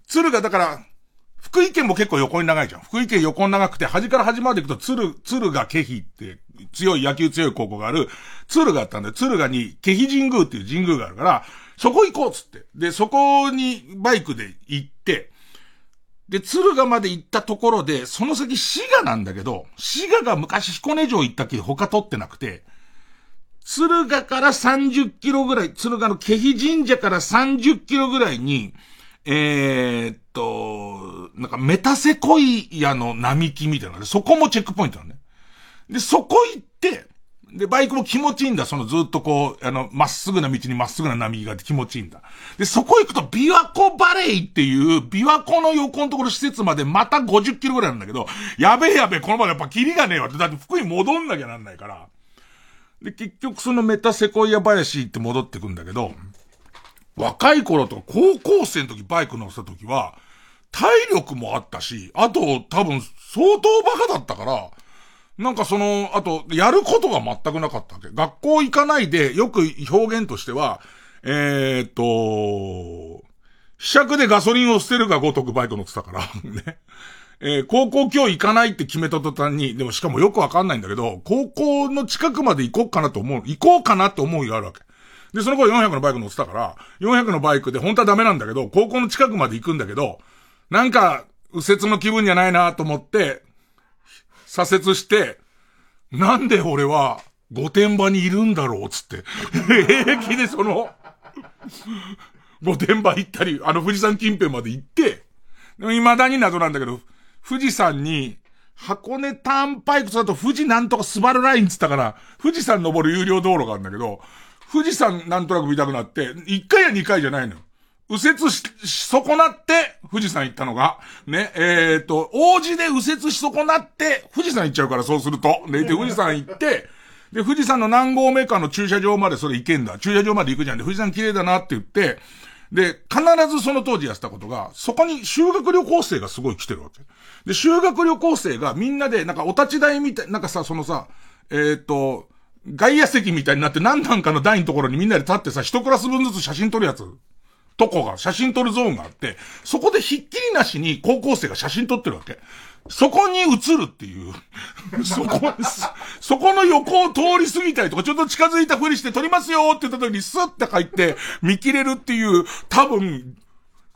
鶴が、だから、福井県も結構横に長いじゃん。福井県横に長くて、端から端まで行くと、鶴、鶴がケヒって、強い、野球強い高校がある、鶴があったんで、鶴がに、ケヒ神宮っていう神宮があるから、そこ行こうっつって。で、そこにバイクで行って、で、敦賀まで行ったところで、その先滋賀なんだけど、滋賀が昔彦根城行ったっけ他取ってなくて、敦賀から30キロぐらい、敦賀の気比神社から30キロぐらいに、えー、っと、なんかメタセコイアの並木みたいなので、そこもチェックポイントなのね。で、そこ行って、で、バイクも気持ちいいんだ。そのずっとこう、あの、まっすぐな道にまっすぐな波があって気持ちいいんだ。で、そこ行くと、琵琶湖バレーっていう、琵琶湖の横のところ施設までまた50キロぐらいなんだけど、やべえやべえ、この場でやっぱキリがねえわって、だって福井戻んなきゃなんないから。で、結局そのメタセコイア林って戻ってくんだけど、若い頃とか高校生の時バイク乗せた時は、体力もあったし、あと多分相当バカだったから、なんかその、あと、やることが全くなかったわけ。学校行かないで、よく表現としては、えー、っと、試着でガソリンを捨てるがごとくバイク乗ってたから ね。えー、高校今日行かないって決めた途端に、でもしかもよくわかんないんだけど、高校の近くまで行こうかなと思う、行こうかなって思いがあるわけ。で、その頃400のバイク乗ってたから、400のバイクで本当はダメなんだけど、高校の近くまで行くんだけど、なんか、右折の気分じゃないなと思って、左折して、なんで俺は、御殿場にいるんだろうつって。平気でその、御殿場行ったり、あの富士山近辺まで行って、でも未だに謎なんだけど、富士山に、箱根ターンパイクだと富士なんとかスバルラインつったから、富士山登る有料道路があるんだけど、富士山なんとなく見たくなって、1回や2回じゃないのよ。右折し、し損なって、富士山行ったのが、ね、えっ、ー、と、王子で右折し損なって、富士山行っちゃうから、そうすると。で、で、富士山行って、で、富士山の何合目かの駐車場までそれ行けんだ。駐車場まで行くじゃん。で、富士山綺麗だなって言って、で、必ずその当時やってたことが、そこに修学旅行生がすごい来てるわけ。で、修学旅行生がみんなで、なんかお立ち台みたい、なんかさ、そのさ、えっ、ー、と、外野席みたいになって何段かの台のところにみんなで立ってさ、一クラス分ずつ写真撮るやつ。とこが、写真撮るゾーンがあって、そこでひっきりなしに高校生が写真撮ってるわけ。そこに映るっていう。そこ、そこの横を通り過ぎたりとか、ちょっと近づいたふりして撮りますよって言った時にスッて入って見切れるっていう、多分、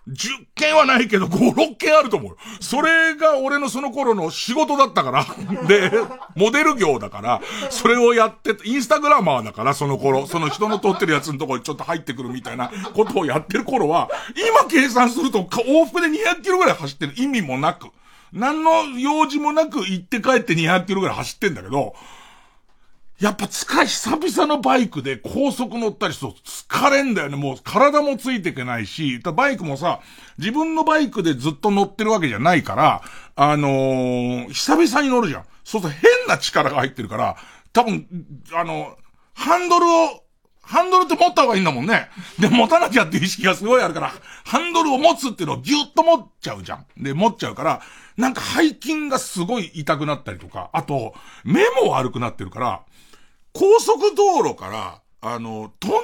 10件はないけど、5、6件あると思う。それが俺のその頃の仕事だったから。で、モデル業だから、それをやって、インスタグラマーだから、その頃。その人の撮ってるやつのところにちょっと入ってくるみたいなことをやってる頃は、今計算すると往復で200キロぐらい走ってる意味もなく、何の用事もなく行って帰って200キロぐらい走ってんだけど、やっぱ使い、久々のバイクで高速乗ったりすると疲れんだよね。もう体もついていけないし、バイクもさ、自分のバイクでずっと乗ってるわけじゃないから、あのー、久々に乗るじゃん。そうすると変な力が入ってるから、多分、あの、ハンドルを、ハンドルって持った方がいいんだもんね。で、持たなきゃっていう意識がすごいあるから、ハンドルを持つっていうのをギュッと持っちゃうじゃん。で、持っちゃうから、なんか背筋がすごい痛くなったりとか、あと、目も悪くなってるから、高速道路から、あの、トンネ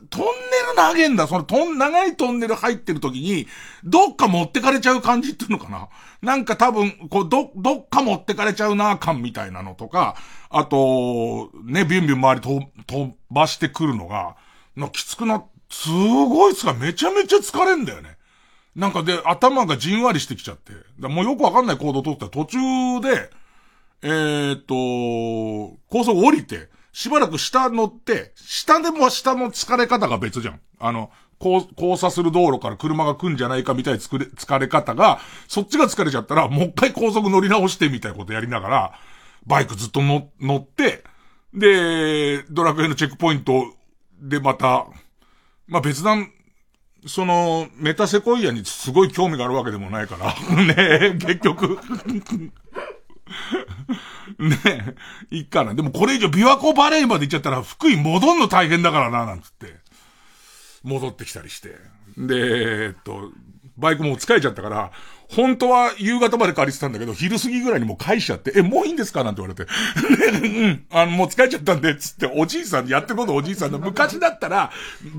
ル、トンネル投げんだ。そのトン、長いトンネル入ってる時に、どっか持ってかれちゃう感じっていうのかな。なんか多分、こう、ど、どっか持ってかれちゃうな感みたいなのとか、あと、ね、ビュンビュン周りと飛ばしてくるのが、なきつくな、すごいっすか、めちゃめちゃ疲れんだよね。なんかで、頭がじんわりしてきちゃって。だもうよくわかんない行動を取ったら途中で、えー、っと、高速降りて、しばらく下乗って、下でも下の疲れ方が別じゃん。あの、交差する道路から車が来んじゃないかみたいな疲れ、疲れ方が、そっちが疲れちゃったら、もう一回高速乗り直してみたいなことやりながら、バイクずっと乗乗って、で、ドラクエのチェックポイントでまた、まあ、別段、その、メタセコイアにすごい興味があるわけでもないから、ね結局ねえ、いっかな。でもこれ以上琵琶湖バレーまで行っちゃったら福井戻んの大変だからな、なんつって。戻ってきたりして。で、えっと、バイクも疲れちゃったから、本当は夕方まで借りてたんだけど、昼過ぎぐらいにもう返しちゃって、え、もういいんですか？なんて言われて。うん、あの、もう疲れちゃったんで、つって、おじいさん、やってることおじいさんの、昔だったら、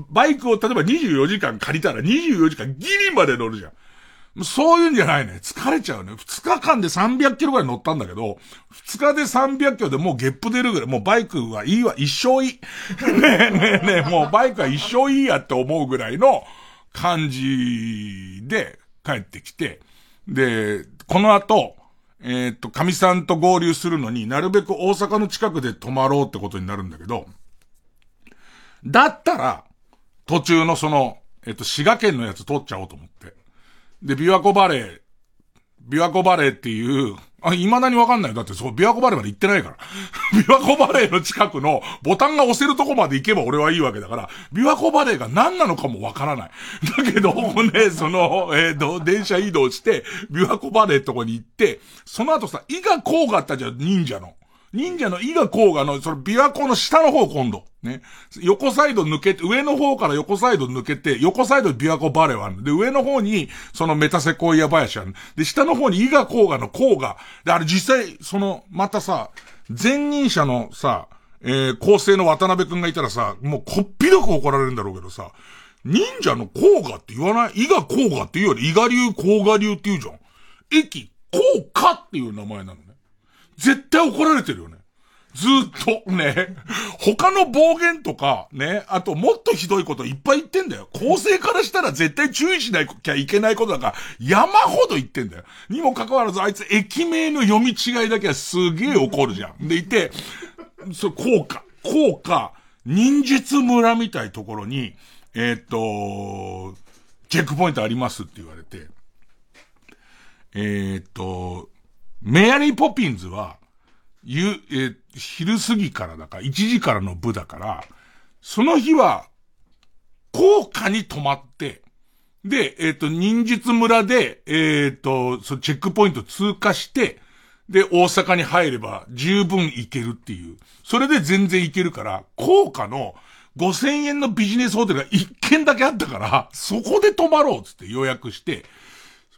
バイクを例えば24時間借りたら24時間ギリまで乗るじゃん。そういうんじゃないね。疲れちゃうね。二日間で300キロぐらい乗ったんだけど、二日で300キロでもうゲップ出るぐらい、もうバイクはいいわ、一生いい。ねえねえねえ、もうバイクは一生いいやって思うぐらいの感じで帰ってきて、で、この後、えー、っと、神さんと合流するのになるべく大阪の近くで泊まろうってことになるんだけど、だったら、途中のその、えっと、滋賀県のやつ取っちゃおうと思って。で、琵琶湖バレー、琵琶湖バレーっていう、あ、未だにわかんないよだってそう、琵琶湖バレーまで行ってないから。琵琶湖バレーの近くのボタンが押せるとこまで行けば俺はいいわけだから、琵琶湖バレーが何なのかもわからない。だけど、ね、その、えー、と、電車移動して、琵琶湖バレーとこに行って、その後さ、伊賀こうがあったじゃん、忍者の。忍者の伊賀甲賀の、その琵琶湖の下の方今度。ね。横サイド抜けて、上の方から横サイド抜けて、横サイド琵琶湖バレーはあるで、上の方に、そのメタセコイア林あるで、下の方に伊賀甲賀の甲賀。で、あれ実際、その、またさ、前任者のさ、えー、構成の渡辺くんがいたらさ、もうこっぴどく怒られるんだろうけどさ、忍者の甲賀って言わない？伊賀甲賀って言うより、伊賀流甲賀流って言うじゃん。駅、甲賀っていう名前なの。絶対怒られてるよね。ずっとね、他の暴言とか、ね、あともっとひどいこといっぱい言ってんだよ。構成からしたら絶対注意しなきゃいけないことだから、山ほど言ってんだよ。にもかかわらず、あいつ駅名の読み違いだけはすげえ怒るじゃん。でいて、そう、効果、効果、忍術村みたいところに、えー、っと、チェックポイントありますって言われて、えー、っと、メアリー・ポピンズは、ゆ、え昼過ぎからだから、1時からの部だから、その日は、高架に泊まって、で、えっ、ー、と、忍術村で、えっ、ー、と、そチェックポイント通過して、で、大阪に入れば十分行けるっていう。それで全然行けるから、高架の5000円のビジネスホテルが一軒だけあったから、そこで泊まろうつって予約して、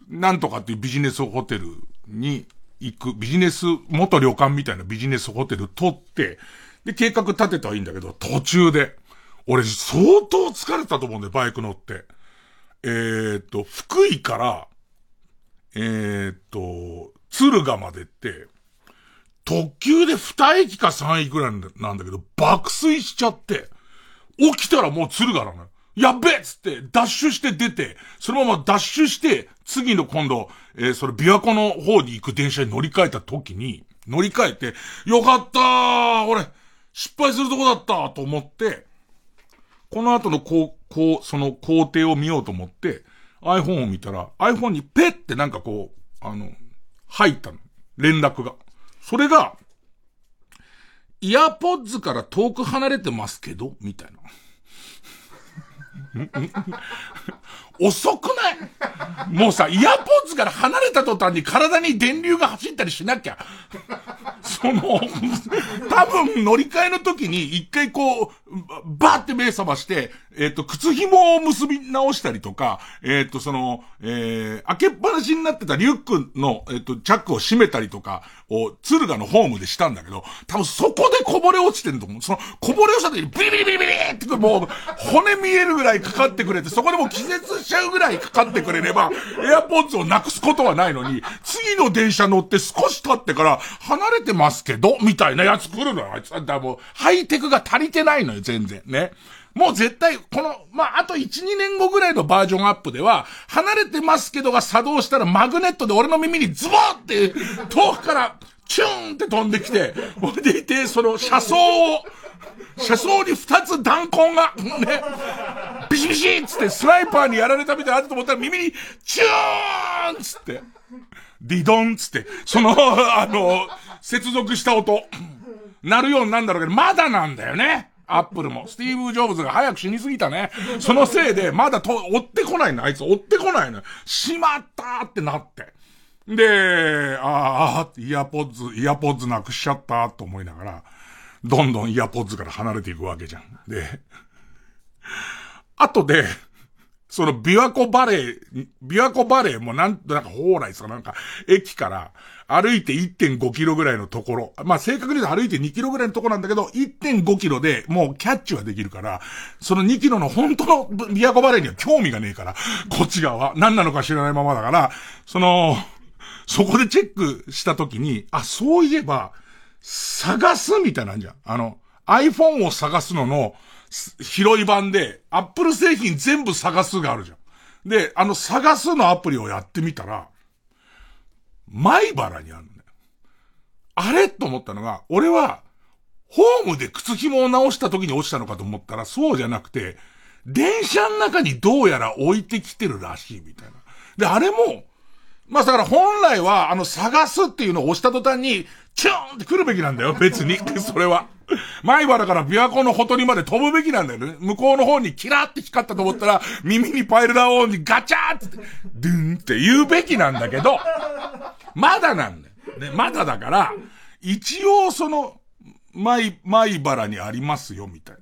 なんとかっていうビジネスホテルに行く、ビジネス、元旅館みたいなビジネスホテル取って、で、計画立てたらいいんだけど、途中で、俺相当疲れたと思うんだよ、バイク乗って。えー、っと、福井から、えー、っと、敦賀までって、特急で2駅か3駅ぐらいなんだけど、爆睡しちゃって、起きたらもう敦賀なのよ。やっべっつって、ダッシュして出て、そのままダッシュして、次の今度、えー、それ琵琶湖の方に行く電車に乗り換えた時に、乗り換えて、よかったー俺、失敗するとこだったと思って、この後のこう、こう、その工程を見ようと思って、iPhone を見たら、iPhone にペってなんかこう、あの、入ったの。連絡が。それが、イヤーポッズから遠く離れてますけどみたいな。遅くない？もうさ、イヤーポッズから離れた途端に体に電流が走ったりしなきゃ。その、多分乗り換えの時に一回こう、バーって目覚まして、えっ、ー、と、靴紐を結び直したりとか、えっ、ー、と、その、えー、開けっぱなしになってたリュックの、えっ、ー、と、チャックを閉めたりとかを、敦賀のホームでしたんだけど、多分そこでこぼれ落ちてると思う。その、こぼれ落ちた時にビリビリビリビリってもう、骨見えるぐらいかかってくれて、そこでもう気絶しちゃうぐらいかかってくれれば、エアポッツをなくすことはないのに、次の電車乗って少し経ってから、離れてますけど、みたいなやつ来るのよ、あいつ。だもう、ハイテクが足りてないのよ、全然。ね。もう絶対、この、まあ、あと1、2年後ぐらいのバージョンアップでは、離れてますけどが作動したらマグネットで俺の耳にズボーって、遠くから、チューンって飛んできて、俺でいて、その車窓を、車窓に二つ弾痕が、ね、ビシビシっつってスナイパーにやられたみたいなと思ったら耳に、チューンつって、ディドンつって、その、あの、接続した音、なるようになるんだろうけど、まだなんだよね。アップルも。スティーブ・ジョブズが早く死にすぎたね。そのせいで、まだと、追ってこないの、あいつ追ってこないの。しまったってなって。で、ああ、イヤポッズ、イヤポッズなくしちゃったと思いながら、どんどんイヤポッズから離れていくわけじゃん。で、後で、その琵琶湖バレー、琵琶湖バレーもなんとなんか蓬莱さ、なんか、駅から歩いて1.5キロぐらいのところ、まあ正確に言うと歩いて2キロぐらいのところなんだけど、1.5キロでもうキャッチはできるから、その2キロの本当の琵琶湖バレーには興味がねえから、こっち側は何なのか知らないままだから、その、そこでチェックしたときに、あ、そういえば、探すみたいなんじゃん。あの、iPhone を探すのの、広い版で、アップル製品全部探すがあるじゃん。で、あの探すのアプリをやってみたら、前原にあるんだよ。あれと思ったのが、俺は、ホームで靴紐を直した時に落ちたのかと思ったら、そうじゃなくて、電車の中にどうやら置いてきてるらしいみたいな。で、あれも、まあ、だから本来は、あの、探すっていうのを押した途端に、チューンって来るべきなんだよ、別に。それは。前原から琵琶湖のほとりまで飛ぶべきなんだよね。向こうの方にキラーって光ったと思ったら、耳にパイルダーオンにガチャーって、ドゥンって言うべきなんだけど、まだなんだよ。ね、まだだから、一応その、前、前原にありますよ、みたい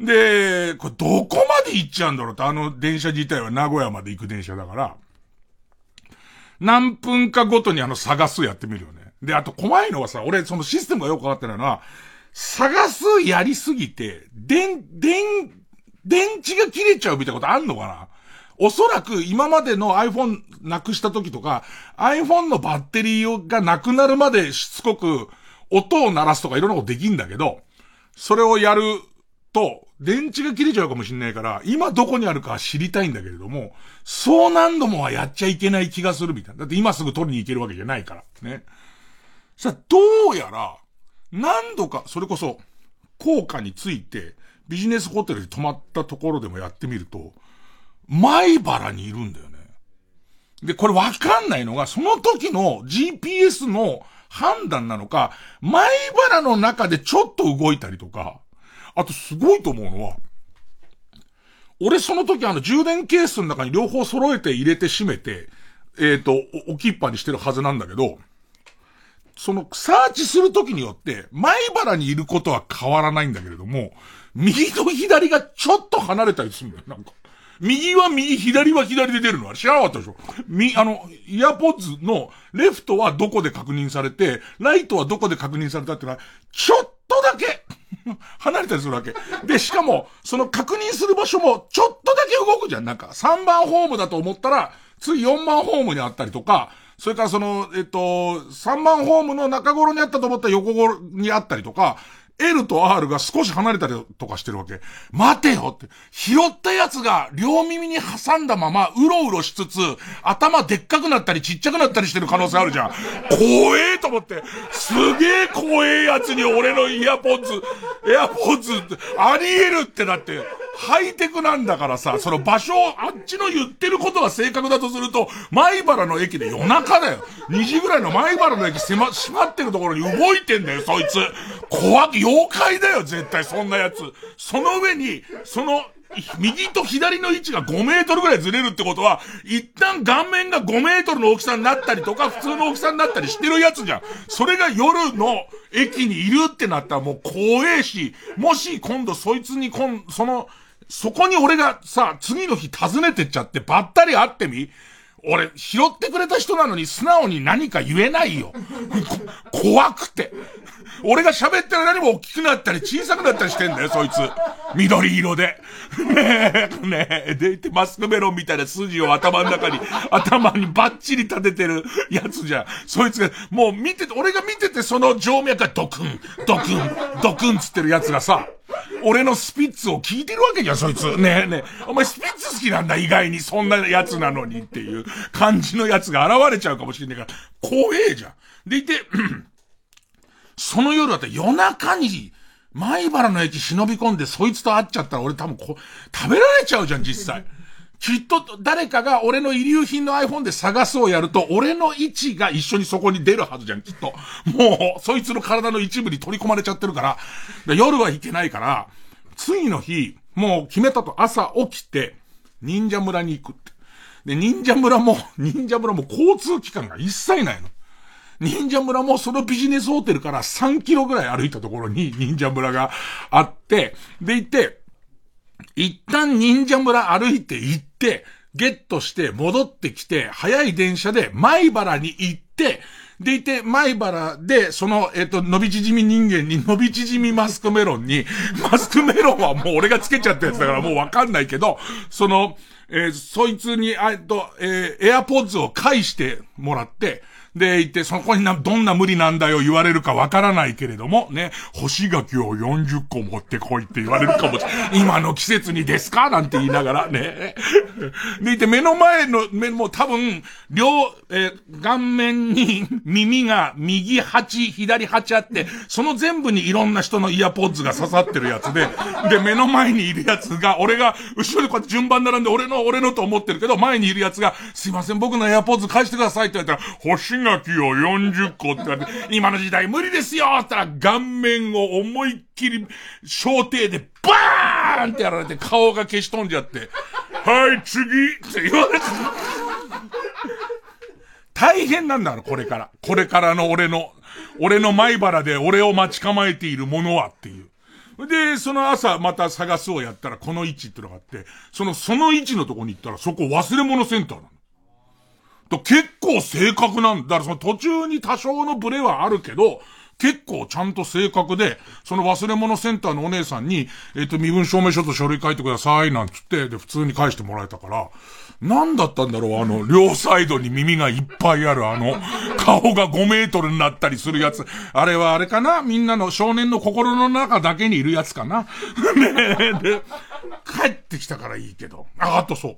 な。で、これどこまで行っちゃうんだろうって、あの電車自体は名古屋まで行く電車だから、何分かごとにあの探すやってみるよね。で、あと怖いのはさ、俺そのシステムがよくわかってないのは、探すやりすぎて、電、電、電池が切れちゃうみたいなことあんのかな？おそらく今までの iPhone なくした時とか、iPhone のバッテリーがなくなるまでしつこく音を鳴らすとかいろんなことできんだけど、それをやると、電池が切れちゃうかもしんないから、今どこにあるか知りたいんだけれども、そう何度もはやっちゃいけない気がするみたいな。だって今すぐ取りに行けるわけじゃないから。ね。さあ、どうやら、何度か、それこそ、効果について、ビジネスホテルに泊まったところでもやってみると、前原にいるんだよね。で、これわかんないのが、その時の GPS の判断なのか、前原の中でちょっと動いたりとか、あとすごいと思うのは、俺その時あの充電ケースの中に両方揃えて入れて閉めて、えっ、ー、と、置きっぱにしてるはずなんだけど、その、サーチするときによって、前原にいることは変わらないんだけれども、右と左がちょっと離れたりするんだよ、なんか。右は右、左は左で出るのは知らなかったでしょみ、あの、イヤポッズのレフトはどこで確認されて、ライトはどこで確認されたってのは、ちょっとだけ 離れたりするわけ。で、しかも、その確認する場所もちょっとだけ動くじゃん。なんか、3番ホームだと思ったら、次4番ホームにあったりとか、それからその、えっと、3番ホームの中頃にあったと思った横頃にあったりとか、L と R が少し離れたりとかしてるわけ。待てよって。拾ったやつが両耳に挟んだままうろうろしつつ、頭でっかくなったりちっちゃくなったりしてる可能性あるじゃん。怖えと思って。すげえ怖えやつに俺のイヤポッズ、エアポッズあり得るってなって。ハイテクなんだからさ、その場所を、あっちの言ってることが正確だとすると、前原の駅で夜中だよ。2時ぐらいの前原の駅狭、閉まってるところに動いてんだよ、そいつ。怖く、妖怪だよ、絶対そんなやつ。その上に、その、右と左の位置が5メートルぐらいずれるってことは、一旦顔面が5メートルの大きさになったりとか、普通の大きさになったりしてるやつじゃん。それが夜の駅にいるってなったらもう怖えし、もし今度そいつにこん、その、そこに俺がさ、次の日訪ねてっちゃってばったり会ってみ俺、拾ってくれた人なのに素直に何か言えないよ。怖くて。俺が喋ってる何も大きくなったり小さくなったりしてんだよ、そいつ。緑色で。ねえ、ねえ、でいてマスクメロンみたいな筋を頭の中に、頭にバッチリ立ててるやつじゃん。そいつが、もう見てて、俺が見ててその静脈がドクン、ドクン、ドクンつってるやつがさ、俺のスピッツを聞いてるわけじゃん、そいつ。ねえねえ。お前スピッツ好きなんだ、意外に。そんなやつなのにっていう感じのやつが現れちゃうかもしれないから、怖えじゃん。でいて、その夜だって夜中に、前原の駅忍び込んでそいつと会っちゃったら俺多分こ、食べられちゃうじゃん、実際。きっと誰かが俺の遺留品の iPhone で探すをやると、俺の位置が一緒にそこに出るはずじゃん、きっと。もう、そいつの体の一部に取り込まれちゃってるから、夜は行けないから、次の日、もう決めたと朝起きて、忍者村に行くって。で、忍者村も、忍者村も交通機関が一切ないの。忍者村もそのビジネスホテルから3キロぐらい歩いたところに忍者村があって、でいて、一旦忍者村歩いて行って、ゲットして戻ってきて、早い電車で米原に行って、でいて、米原で、その、えっ、と、伸び縮み人間に伸び縮みマスクメロンに、マスクメロンはもう俺がつけちゃったやつだからもうわかんないけど、その、え、そいつに、えっと、え、エアポッズを返してもらって、で、行って、そこにな、どんな無理なんだよ言われるかわからないけれども、ね、干し柿を40個持ってこいって言われるかもしれない。今の季節にですか？なんて言いながらね。でいて、目の前の、目も多分、両、えー、顔面に耳が右8、左8あって、その全部にいろんな人のイヤポッズが刺さってるやつで、で、目の前にいるやつが、俺が、後ろでこうやって順番並んで、俺の、俺のと思ってるけど、前にいるやつが、すいません、僕のエアポッズ返してくださいって言われたら、干し柿を40個って言われて、今の時代無理ですよって言ったら、顔面を思いっきり、小艇でバーンってやられて、顔が消し飛んじゃって、はい、次って言われて、大変なんだろ、これから。これからの俺の、俺の前原で俺を待ち構えているものはっていう。で、その朝また探すをやったらこの位置ってのがあって、その、その位置のとこに行ったらそこ忘れ物センターなの。結構正確なんだ。からその途中に多少のブレはあるけど、結構ちゃんと正確で、その忘れ物センターのお姉さんに、えっ、と、身分証明書と書類書いてください、なんつって、で、普通に返してもらえたから、なんだったんだろう、あの、両サイドに耳がいっぱいある、あの、顔が5メートルになったりするやつ。あれはあれかな？みんなの少年の心の中だけにいるやつかな？ねえ、で、帰ってきたからいいけど。あ、あとそう。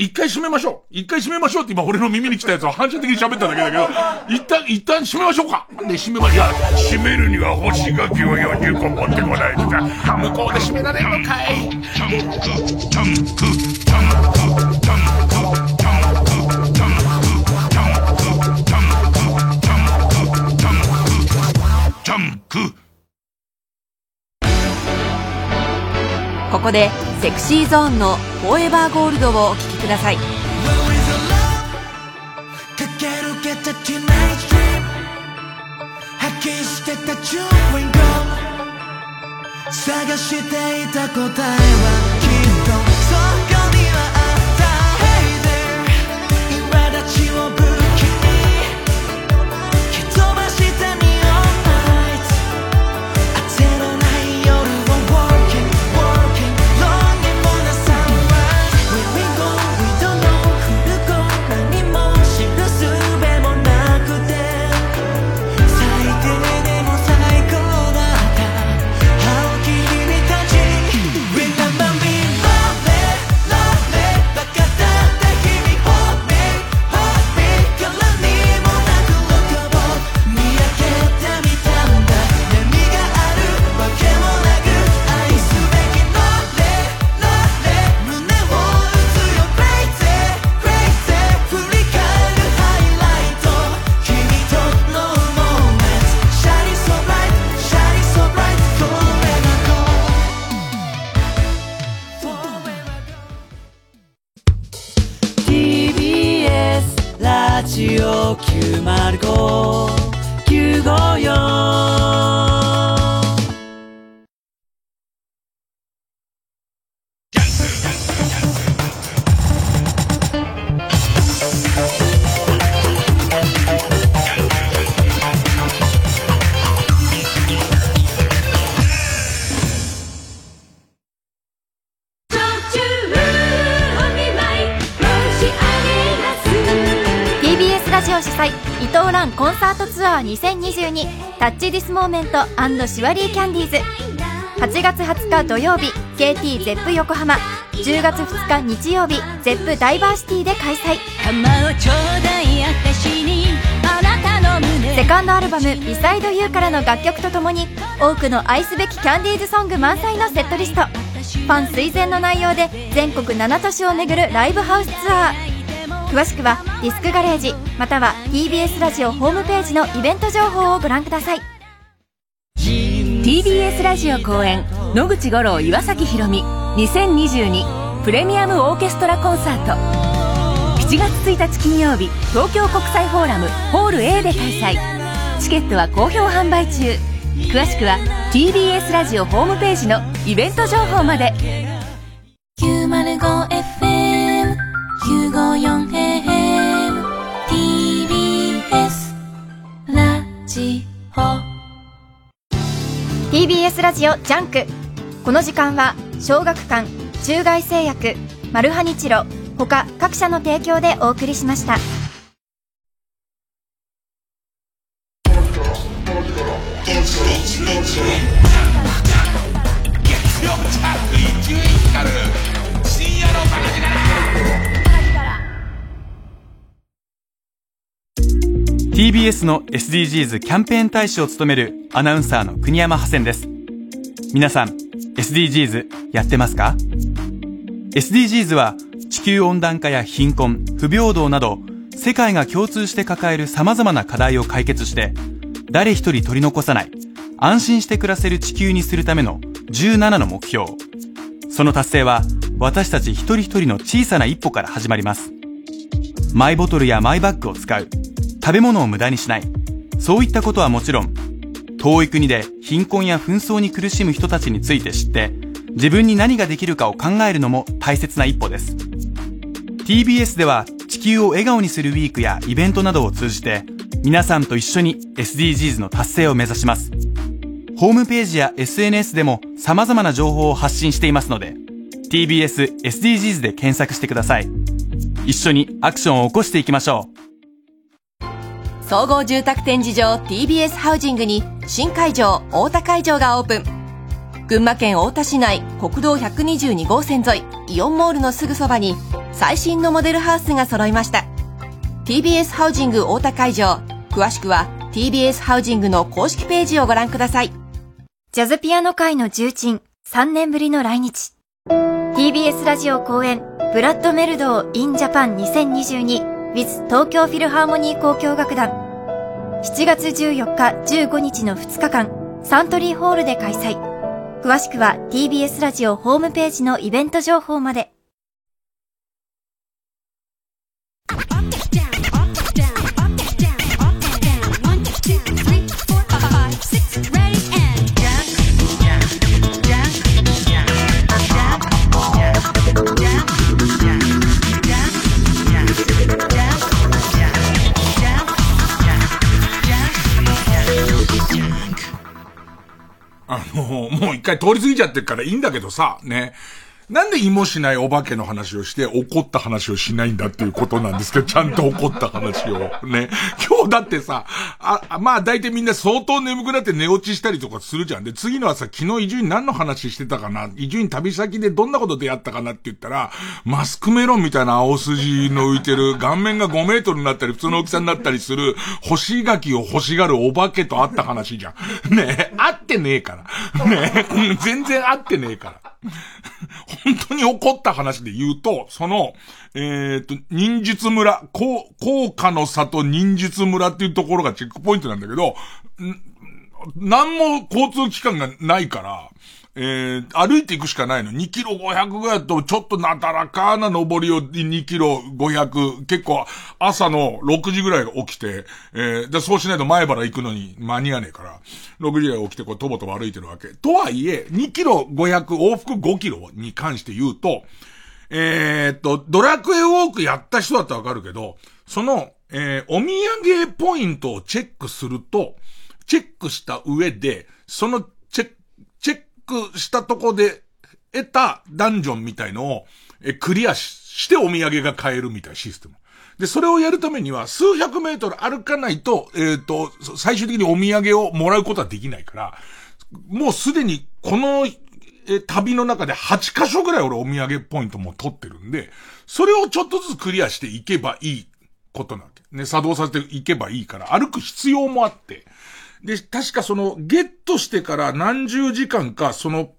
一回閉めましょう。一回閉めましょうって今俺の耳に来たやつは反射的に喋っただけだけど、一旦、一旦閉めましょうか。で、閉めま、いや、閉めるには干し柿を40個持ってこないとか、向こうで閉められるのかい。タンク、タンク、タンク、タンク、タンク、タンク、タンク、タンク、タンク、タンク、タンク。ここでセクシーゾーンの「フォーエバーゴールド」をお聴きください。探していた答えは。905 954 2022 Touch This Moment シュワリーキャンディーズ。8月20日土曜日 KT Zepp 横浜。10月2日日曜日 Zepp DiverCity で開催。セカンドアルバム「 Beside You からの楽曲とともに多くの愛すべきキャンディーズソング満載のセットリスト。ファン垂涎の内容で全国7都市を巡るライブハウスツアー。詳しくはディスクガレージまたは TBS ラジオホームページのイベント情報をご覧ください。TBS ラジオ公演野口五郎岩崎宏美2022プレミアムオーケストラコンサート。7月1日金曜日東京国際フォーラムホール A で開催。チケットは好評販売中。詳しくは TBS ラジオホームページのイベント情報まで。905FM954AM TBS ラジオ。TBS ラジオジャンク。この時間は小学館中外製薬マルハニチロ他各社の提供でお送りしました TBS の SDGs キャンペーン大使を務めるアナウンサーの国山ハセンです。皆さん SDGs やってますか？SDGs は地球温暖化や貧困不平等など世界が共通して抱える様々な課題を解決して誰一人取り残さない安心して暮らせる地球にするための17の目標。その達成は私たち一人一人の小さな一歩から始まります。マイボトルやマイバッグを使う。食べ物を無駄にしない。そういったことはもちろん遠い国で貧困や紛争に苦しむ人たちについて知って自分に何ができるかを考えるのも大切な一歩です。TBS では地球を笑顔にするウィークやイベントなどを通じて皆さんと一緒に SDGs の達成を目指します。ホームページや SNS でも様々な情報を発信していますので TBS SDGs で検索してください。一緒にアクションを起こしていきましょう。総合住宅展示場 TBS ハウジングに新会場大田会場がオープン。群馬県太田市内国道122号線沿いイオンモールのすぐそばに最新のモデルハウスが揃いました。TBS ハウジング太田会場詳しくは TBS ハウジングの公式ページをご覧ください。ジャズピアノ界の重鎮3年ぶりの来日。TBS ラジオ公演ブラッドメルドー in Japan 2022 with 東京フィルハーモニー交響楽団。7月14日15日の2日間サントリーホールで開催。詳しくは TBS ラジオホームページのイベント情報まで。あの、もう一回通り過ぎちゃってるからいいんだけどさ、ね。なんで芋しないお化けの話をして怒った話をしないんだっていうことなんですけど、ちゃんと怒った話を。ね。今日だってさ、あ、まあ大体みんな相当眠くなって寝落ちしたりとかするじゃん。で、次の朝昨日伊集院何の話してたかな？伊集院旅先でどんなこと出会ったかなって言ったら、マスクメロンみたいな青筋の浮いてる、顔面が5メートルになったり、普通の大きさになったりする、干し柿を欲しがるお化けと会った話じゃん。ね会ってねえから。ね全然会ってねえから。本当に起こった話で言うと、その、えっ、と、忍術村、高、高価の里忍術村っていうところがチェックポイントなんだけど、んなんも交通機関がないから、えー、歩いていくしかないの。2キロ500ぐらいだと、ちょっとなだらかな登りを2キロ500、結構朝の6時ぐらい起きて、えー、で、そうしないと前原行くのに間に合わねえから、6時ぐらい起きてこう、とぼとぼ歩いてるわけ。とはいえ、2キロ500、往復5キロに関して言うと、えー、っと、ドラクエウォークやった人だったらわかるけど、その、えー、お土産ポイントをチェックすると、チェックした上で、そのしたとこで得たダンジョンみたいのを、え、クリアしてお土産が買えるみたいなシステム。で、それをやるためには、数百メートル歩かないと、えっ、と、最終的にお土産をもらうことはできないから、もうすでに、この、え、旅の中で8箇所ぐらい俺お土産ポイントも取ってるんで、それをちょっとずつクリアしていけばいいことなわけ。ね、作動させていけばいいから、歩く必要もあって。で、確かその、ゲットしてから何十時間か、その、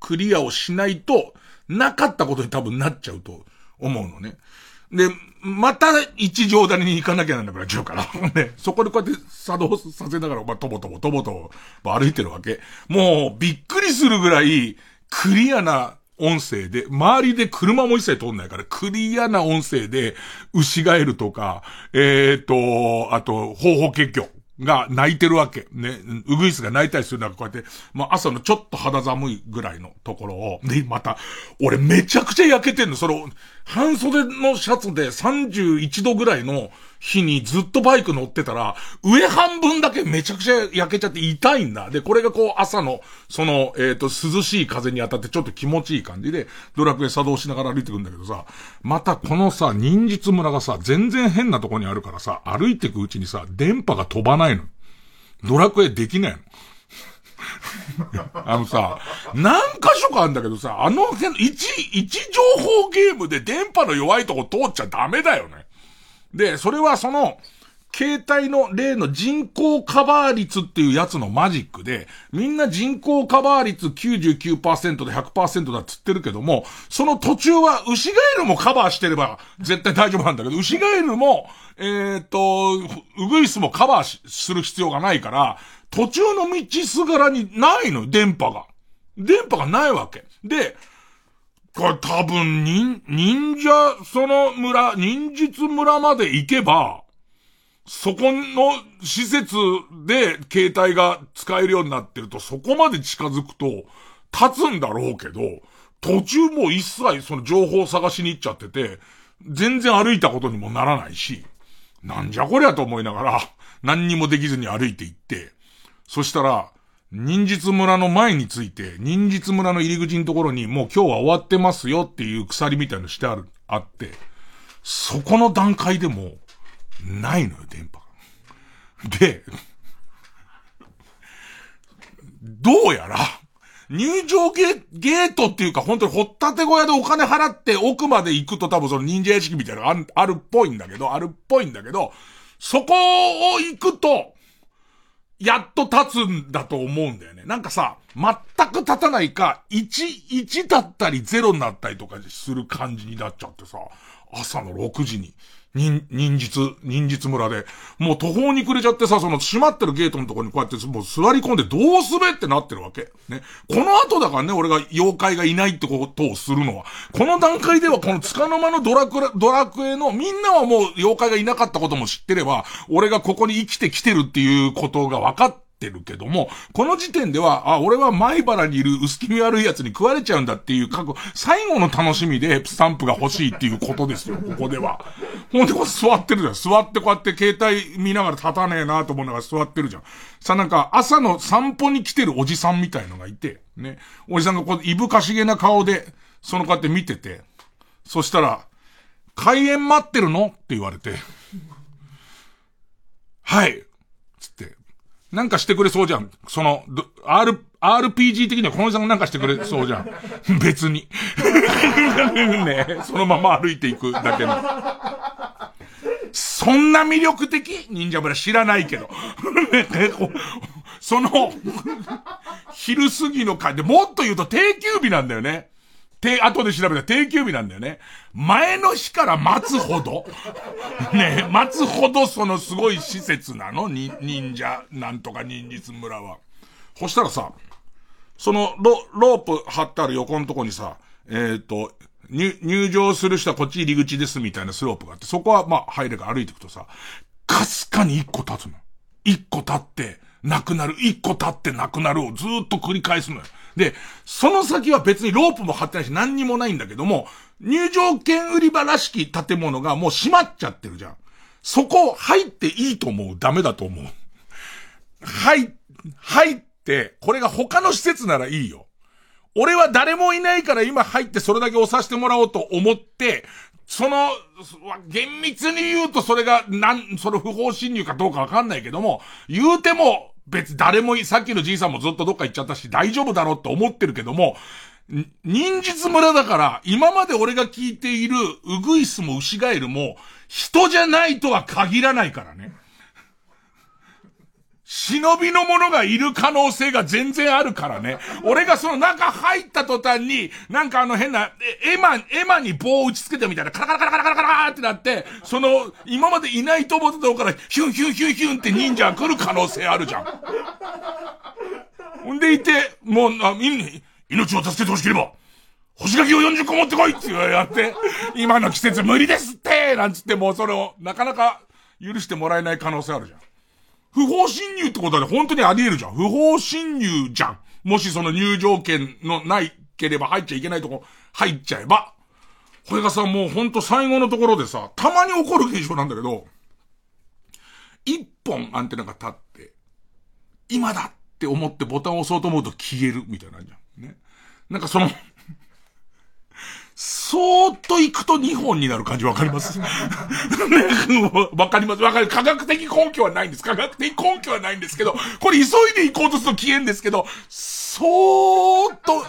クリアをしないと、なかったことに多分なっちゃうと思うのね。で、また一条谷に行かなきゃなんなくなっちゃうから。ね、そこでこうやって作動させながら、まあ、とぼとぼとぼとぼ歩いてるわけ。もう、びっくりするぐらい、クリアな音声で、周りで車も一切通んないから、クリアな音声で、牛ガエルとか、えーと、あと、方法結局。が泣いてるわけ。ね。うぐいすが泣いたりする中、こうやって、まあ朝のちょっと肌寒いぐらいのところを、で、また、俺めちゃくちゃ焼けてんの。その、半袖のシャツで31度ぐらいの日にずっとバイク乗ってたら、上半分だけめちゃくちゃ焼けちゃって痛いんだ。で、これがこう朝の、その、えっ、と、涼しい風に当たってちょっと気持ちいい感じで、ドラクエ作動しながら歩いてくんだけどさ、またこのさ、忍術村がさ、全然変なとこにあるからさ、歩いてくうちにさ、電波が飛ばないの。ドラクエできないの。あのさ、何箇所かあるんだけどさ、あの、一、一情報ゲームで電波の弱いとこ通っちゃダメだよね。で、それはその、携帯の例の人口カバー率っていうやつのマジックで、みんな人口カバー率99%で100%だっつってるけども、その途中は牛ガエルもカバーしてれば絶対大丈夫なんだけど、牛ガエルも、えー、っと、ウグイスもカバーする必要がないから、途中の道すがらにないの電波が。電波がないわけ。で、これ多分、忍、忍者、その村、忍術村まで行けば、そこの施設で携帯が使えるようになってると、そこまで近づくと、立つんだろうけど、途中もう一切その情報を探しに行っちゃってて、全然歩いたことにもならないし、なんじゃこりゃと思いながら、何にもできずに歩いて行って、そしたら、忍術村の前について、忍術村の入り口のところにもう今日は終わってますよっていう鎖みたいのしてある、あって、そこの段階でも、ないのよ、電波が。で、どうやら、入場ゲゲートっていうか本当に掘ったて小屋でお金払って奥まで行くと多分その忍者屋敷みたいなのあるっぽいんだけど、あるっぽいんだけど、そこを行くと、やっと立つんだと思うんだよね。なんかさ、全く立たないか、1、1だったり0になったりとかする感じになっちゃってさ、朝の6時に。忍、忍術、忍術村で、もう途方に暮れちゃってさ、その閉まってるゲートのとこにこうやってもう座り込んでどうすべってなってるわけ。ね。この後だからね、俺が妖怪がいないってことをするのは。この段階ではこの塚の間のドラクエ、ドラクエのみんなはもう妖怪がいなかったことも知ってれば、俺がここに生きてきてるっていうことが分かって、ってるけども、この時点では、あ、俺は前原にいる薄気味悪い奴に食われちゃうんだっていう過去、最後の楽しみでスタンプが欲しいっていうことですよ、ここでは。ほんでこう座ってるじゃん。座ってこうやって携帯見ながら立たねえなと思いながら座ってるじゃん。さ、なんか朝の散歩に来てるおじさんみたいのがいて、ね。おじさんがこう、いぶかしげな顔で、そのこうやって見てて、そしたら、開演待ってるの？って言われて、はい。つってなんかしてくれそうじゃん。その、R、RPG 的にはこのさんがなんかしてくれそうじゃん。別に。ねそのまま歩いていくだけの。そんな魅力的？忍者村知らないけど。その、昼過ぎの会で、もっと言うと定休日なんだよね。て、後で調べた定休日なんだよね。前の日から待つほど、ね待つほどそのすごい施設なの？に、忍者、なんとか忍術村は。そしたらさ、そのロ、ロープ張ってある横のとこにさ、えっ、ー、と、入、入場する人はこっち入り口ですみたいなスロープがあって、そこはまあ入れが歩いていくとさ、かすかに一個立つの。一個立って、なくなる。一個立ってなくなるをずっと繰り返すのよ。で、その先は別にロープも張ってないし何にもないんだけども、入場券売り場らしき建物がもう閉まっちゃってるじゃん。そこ入っていいと思うダメだと思う。入、入って、これが他の施設ならいいよ。俺は誰もいないから今入ってそれだけ押させてもらおうと思って、その、厳密に言うとそれが、なん、その不法侵入かどうかわかんないけども、言うても、別誰もいさっきのじいさんもずっとどっか行っちゃったし、大丈夫だろうって思ってるけども、忍術村だから、今まで俺が聞いているウグイスもウシガエルも、人じゃないとは限らないからね。忍びの者がいる可能性が全然あるからね。俺がその中入った途端に、なんかあの変な、エマ、エマに棒を打ち付けてみたいな、カラカラカラカラカラカラってなって、その、今までいないと思ってたとこから、ヒュンヒュンヒュンヒュンって忍者が来る可能性あるじゃん。ほんでいて、もう、あ、みん命を助けてほしければ、干し柿を40個持ってこいってやって、今の季節無理ですってなんつってもうそれをなかなか許してもらえない可能性あるじゃん。不法侵入ってことは本当にあり得るじゃん。不法侵入じゃん。もしその入場券のないければ入っちゃいけないとこ入っちゃえば。これがさ、もうほんと最後のところでさ、たまに起こる現象なんだけど、一本アンテナが立って、今だって思ってボタンを押そうと思うと消えるみたいなんじゃん。ね。なんかその、そーっと行くと2本になる感じわかります？ね わかりますわかる。科学的根拠はないんです。科学的根拠はないんですけど、これ急いで行こうとすると消えんですけど、そーっと、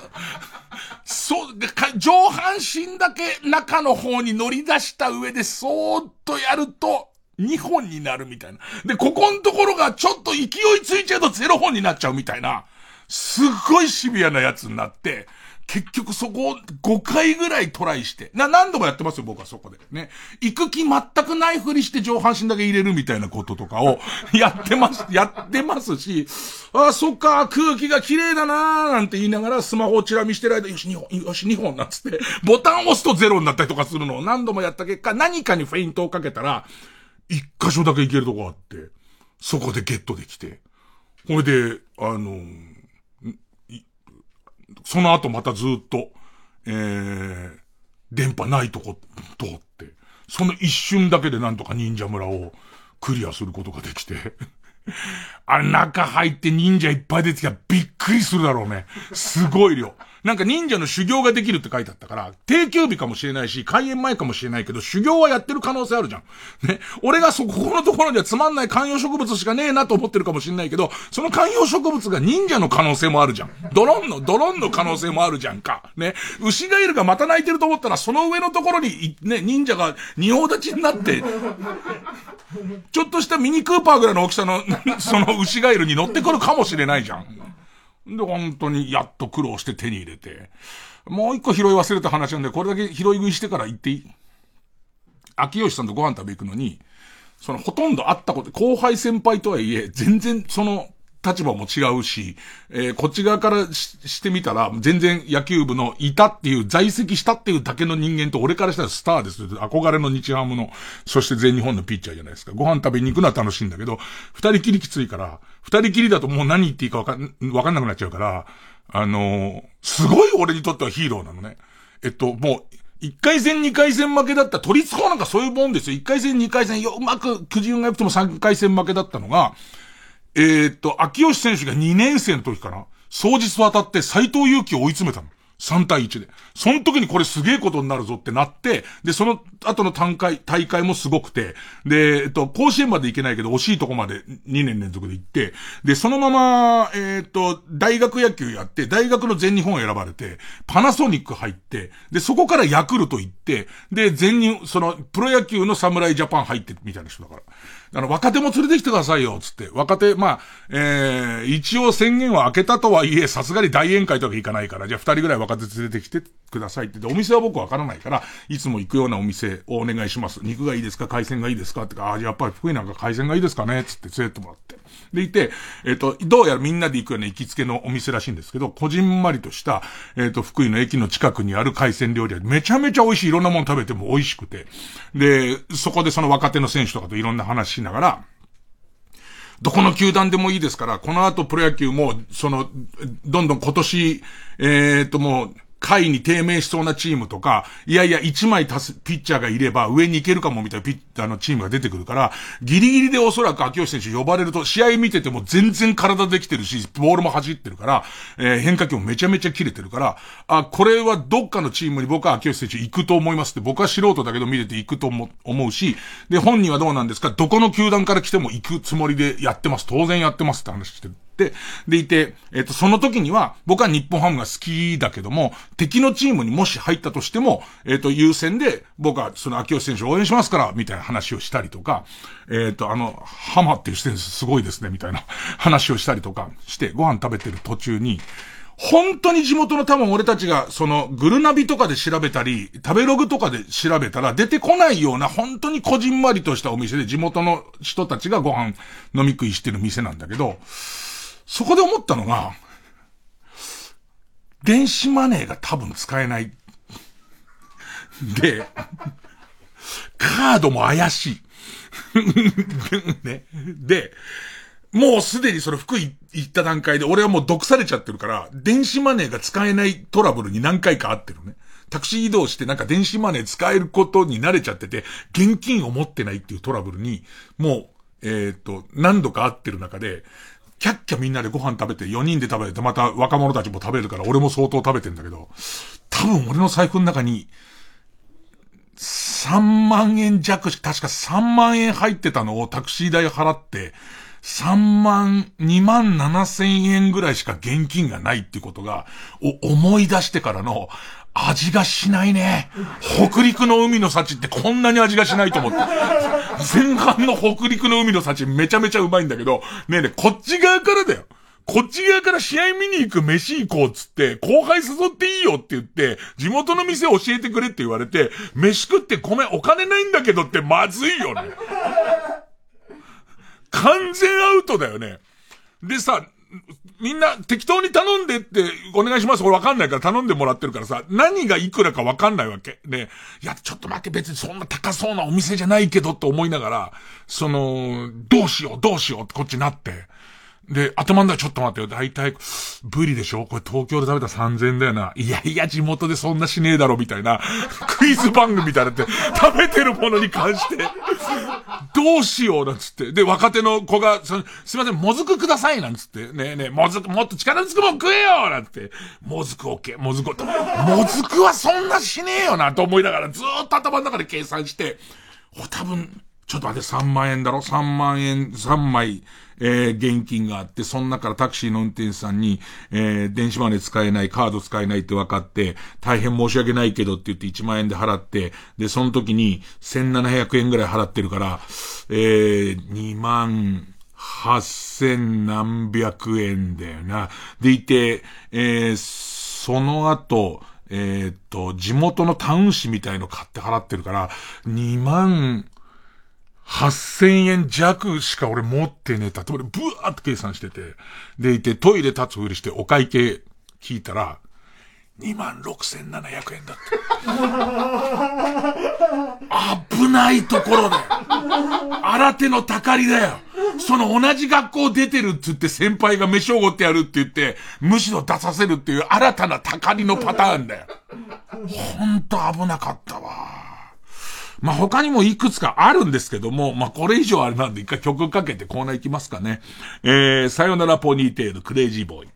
そう、か上半身だけ中の方に乗り出した上で、そーっとやると、2本になるみたいな。で、ここのところがちょっと勢いついちゃうと0本になっちゃうみたいな、すっごいシビアなやつになって、結局そこを5回ぐらいトライして。な、何度もやってますよ、僕はそこで。ね。行く気全くないふりして上半身だけ入れるみたいなこととかを やってます、やってますし、ああ、そっか、空気が綺麗だなーなんて言いながらスマホをチラ見してる間、よし、2本、よし、2本なんつって、ボタンを押すとゼロになったりとかするのを何度もやった結果、何かにフェイントをかけたら、一箇所だけ行けるとこあって、そこでゲットできて。これで、あの、その後またずっと、えー、電波ないとこ通って、その一瞬だけでなんとか忍者村をクリアすることができて、あれ中入って忍者いっぱい出てきたらびっくりするだろうね。すごい量。なんか忍者の修行ができるって書いてあったから、定休日かもしれないし、開演前かもしれないけど、修行はやってる可能性あるじゃん。ね。俺がそこ、このところにはつまんない観葉植物しかねえなと思ってるかもしれないけど、その観葉植物が忍者の可能性もあるじゃん。ドロンの、ドロンの可能性もあるじゃんか。ね。牛ガエルがまた泣いてると思ったら、その上のところに、ね、忍者が仁王立ちになって、ちょっとしたミニクーパーぐらいの大きさの、その牛ガエルに乗ってくるかもしれないじゃん。で、本当にやっと苦労して手に入れて。もう一個拾い忘れた話なんで、これだけ拾い食いしてから行っていい？秋吉さんとご飯食べ行くのに、そのほとんど会ったこと、後輩先輩とはいえ、全然その立場も違うし、えーこっち側からしてみたら、全然野球部のいたっていう、在籍したっていうだけの人間と、俺からしたらスターです。憧れの日ハムの、そして全日本のピッチャーじゃないですか。ご飯食べに行くのは楽しいんだけど、二人きりきついから、二人きりだともう何言っていいかわかん、わかんなくなっちゃうから、あのーすごい俺にとってはヒーローなのね。えっと、もう、一回戦二回戦負けだった、都立高なんかそういうもんですよ。一回戦二回戦、よ、うまく、くじ運が良くても三回戦負けだったのが、えーっと、秋吉選手が2年生の時かな総日当たって斎藤佑樹を追い詰めたの。3対1で。その時にこれすげえことになるぞってなって、で、その後の大会、大会もすごくて、で、えっと、甲子園まで行けないけど惜しいとこまで2年連続で行って、で、そのまま、えーっと、大学野球やって、大学の全日本選ばれて、パナソニック入って、で、そこからヤクルト行って、で、全日、その、プロ野球の侍ジャパン入ってみたいな人だから。あの、若手も連れてきてくださいよ、つって。若手、まあ、えー、一応宣言は開けたとはいえ、さすがに大宴会とか行かないから、じゃあ二人ぐらい若手連れてきてくださいって。で、お店は僕わからないから、いつも行くようなお店をお願いします。肉がいいですか？海鮮がいいですか？ってか、あ、あやっぱり福井なんか海鮮がいいですかね？つって連れてってもらって。でいて、えっ、と、どうやらみんなで行くような行きつけのお店らしいんですけど、こじんまりとした、えっ、と、福井の駅の近くにある海鮮料理はめちゃめちゃ美味しい。いろんなもの食べても美味しくて。で、そこでその若手の選手とかといろんな話しながら、どこの球団でもいいですから、この後プロ野球も、その、どんどん今年、えっ、ともう、下位に低迷しそうなチームとか、いやいや、1枚足すピッチャーがいれば上に行けるかもみたいなピッ、あの、チームが出てくるから、ギリギリでおそらく秋吉選手呼ばれると、試合見てても全然体できてるし、ボールも走ってるから、えー変化球もめちゃめちゃ切れてるから、あ、これはどっかのチームに僕は秋吉選手行くと思いますって、僕は素人だけど見てて行くと思思うし、で、本人はどうなんですかどこの球団から来ても行くつもりでやってます。当然やってますって話してる。で、でいて、えっ、と、その時には、僕は日本ハムが好きだけども、敵のチームにもし入ったとしても、えっ、と、優先で、僕はその秋吉選手を応援しますから、みたいな話をしたりとか、えっ、と、あの、ハマっていう選手すごいですね、みたいな 話をしたりとかして、ご飯食べてる途中に、本当に地元の多分俺たちが、その、グルナビとかで調べたり、食べログとかで調べたら出てこないような、本当にこじんまりとしたお店で地元の人たちがご飯飲み食いしてる店なんだけど、そこで思ったのが、電子マネーが多分使えない。で、カードも怪しい。ね。で、もうすでにそれ福井行った段階で俺はもう毒されちゃってるから、電子マネーが使えないトラブルに何回かあってるね。タクシー移動してなんか電子マネー使えることに慣れちゃってて、現金を持ってないっていうトラブルに、もう、えっ、と、何度か会ってる中で、キャッキャみんなでご飯食べて、4人で食べて、また若者たちも食べるから、俺も相当食べてんだけど、多分俺の財布の中に、3万円弱し、確か3万円入ってたのをタクシー代払って、3万、2万7千円ぐらいしか現金がないってことが、思い出してからの、味がしないね。北陸の海の幸ってこんなに味がしないと思って。前半の北陸の海の幸めちゃめちゃうまいんだけど、ねえねえ、こっち側からだよ。こっち側から試合見に行く飯行こうっつって、後輩誘っていいよって言って、地元の店教えてくれって言われて、飯食ってごめんお金ないんだけどってまずいよね。完全アウトだよね。でさ、みんな適当に頼んでってお願いします。俺わかんないから頼んでもらってるからさ、何がいくらかわかんないわけ。ね。いや、ちょっと待って別にそんな高そうなお店じゃないけどって思いながら、その、どうしようどうしようってこっちなって。で、頭んだらちょっと待ってよ。だいたい、ブリでしょ？これ東京で食べた3000だよな。いやいや、地元でそんなしねえだろ、みたいな。クイズ番組みたいなって、食べてるものに関して、どうしよう、なんつって。で、若手の子が、すいません、もずくください、なんつって。ねえねえ、もずく、もっと力ずくもん食えよなんって。もずくオッケー、もずく、もずくはそんなしねえよな、と思いながらずっと頭の中で計算して、お、多分、ちょっと待って、3万円だろ ?3 万円、3枚、えー、現金があって、その中からタクシーの運転手さんに、えー、電子マネー使えない、カード使えないって分かって、大変申し訳ないけどって言って1万円で払って、で、その時に1700円ぐらい払ってるから、えー、2万、八千何百円だよな。でいて、えー、その後、えーっと、地元のタウン誌みたいの買って払ってるから、2万、8000円弱しか俺持ってねえたって、俺ブワーって計算してて、でいてトイレ立つふりしてお会計聞いたら、2万6700円だって。危ないところだよ。新手のたかりだよ。その同じ学校出てるって言って先輩が飯をごってやるって言って、むしろ出させるっていう新たなたかりのパターンだよ。ほんと危なかったわ。まあ、他にもいくつかあるんですけども、まあ、これ以上あれなんで一回曲かけてコーナー行きますかね。えー、さよならポニーテール、クレイジーボーイ。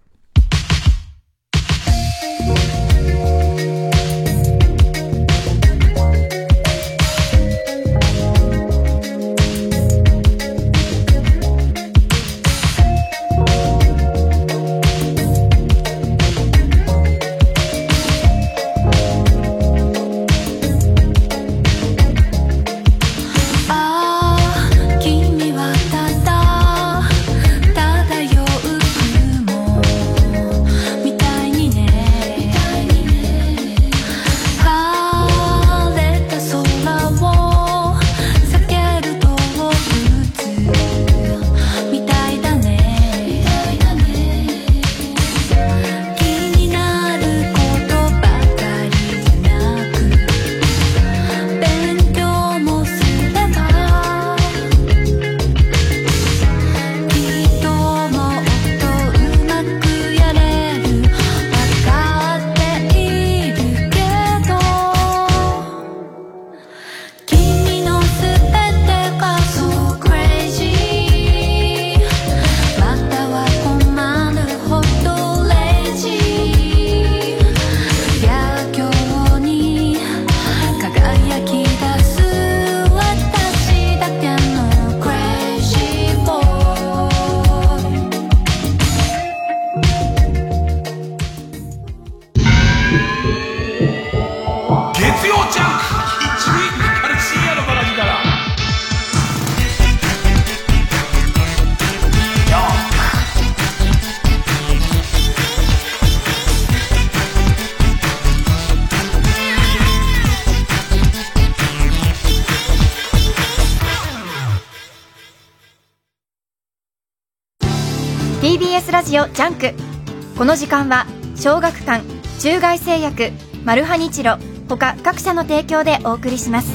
ジオジャンク。この時間は小学館中外製薬マルハニチロ他各社の提供でお送りします。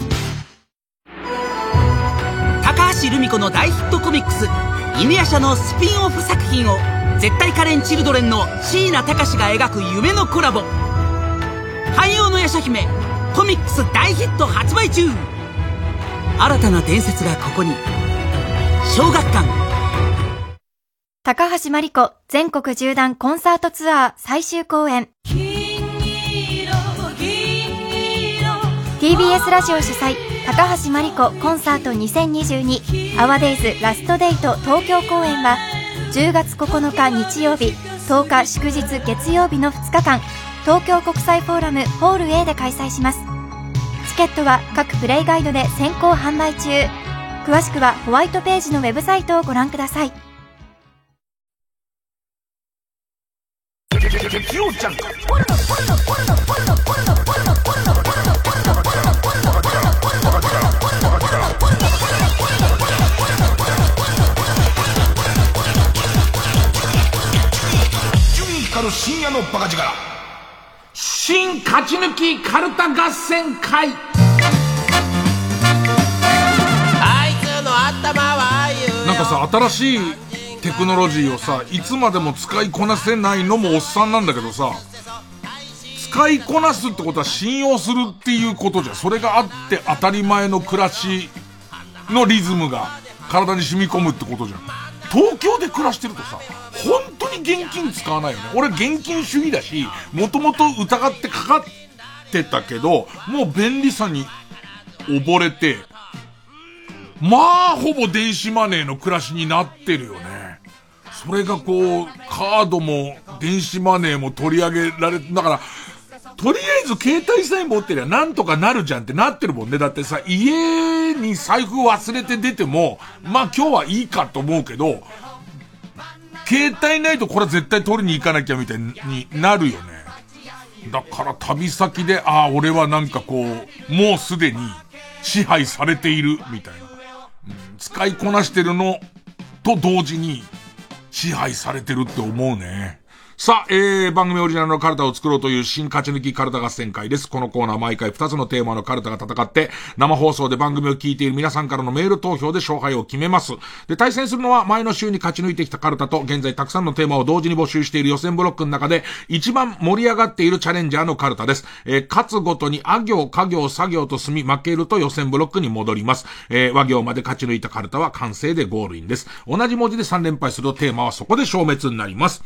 高橋留美子の大ヒットコミックス「犬夜叉」のスピンオフ作品を絶対可憐チルドレンの椎名高志が描く夢のコラボ。汎用の夜叉姫コミックス大ヒット発売中。新たな伝説がここに。小学館高橋真理子全国縦断コンサートツアー最終公演。TBS ラジオ主催高橋真理子コンサート2022アワデイズラストデート東京公演は10月9日日曜日10日祝日月曜日の2日間東京国際フォーラムホール A で開催します。チケットは各プレイガイドで先行販売中。詳しくはホワイトページのウェブサイトをご覧ください。深夜のバカ力。新勝ち抜きカルタ合戦会。あいつの頭はあゆなんかさ新しいテクノロジーをさいつまでも使いこなせないのもおっさんなんだけどさ使いこなすってことは信用するっていうことじゃそれがあって当たり前の暮らしのリズムが体に染み込むってことじゃん東京で暮らしてるとさ本当に現金使わないよね俺現金主義だしもともと疑ってかかってたけどもう便利さに溺れてまあ、ほぼ電子マネーの暮らしになってるよね。それがこう、カードも電子マネーも取り上げられ、だから、とりあえず携帯さえ持ってりゃなんとかなるじゃんってなってるもんね。だってさ、家に財布忘れて出ても、まあ今日はいいかと思うけど、携帯ないとこれは絶対取りに行かなきゃみたいになるよね。だから旅先で、ああ、俺はなんかこう、もうすでに支配されている、みたいな。うん使いこなしてるのと同時に支配されてるって思うね。さあ、えー、番組オリジナルのカルタを作ろうという新勝ち抜きカルタ合戦会です。このコーナー毎回2つのテーマのカルタが戦って、生放送で番組を聞いている皆さんからのメール投票で勝敗を決めます。で、対戦するのは前の週に勝ち抜いてきたカルタと、現在たくさんのテーマを同時に募集している予選ブロックの中で、一番盛り上がっているチャレンジャーのカルタです。えー、勝つごとに、あ行、家行、作業と済み、負けると予選ブロックに戻ります。えー、和行まで勝ち抜いたカルタは完成でゴールインです。同じ文字で3連敗するとテーマはそこで消滅になります。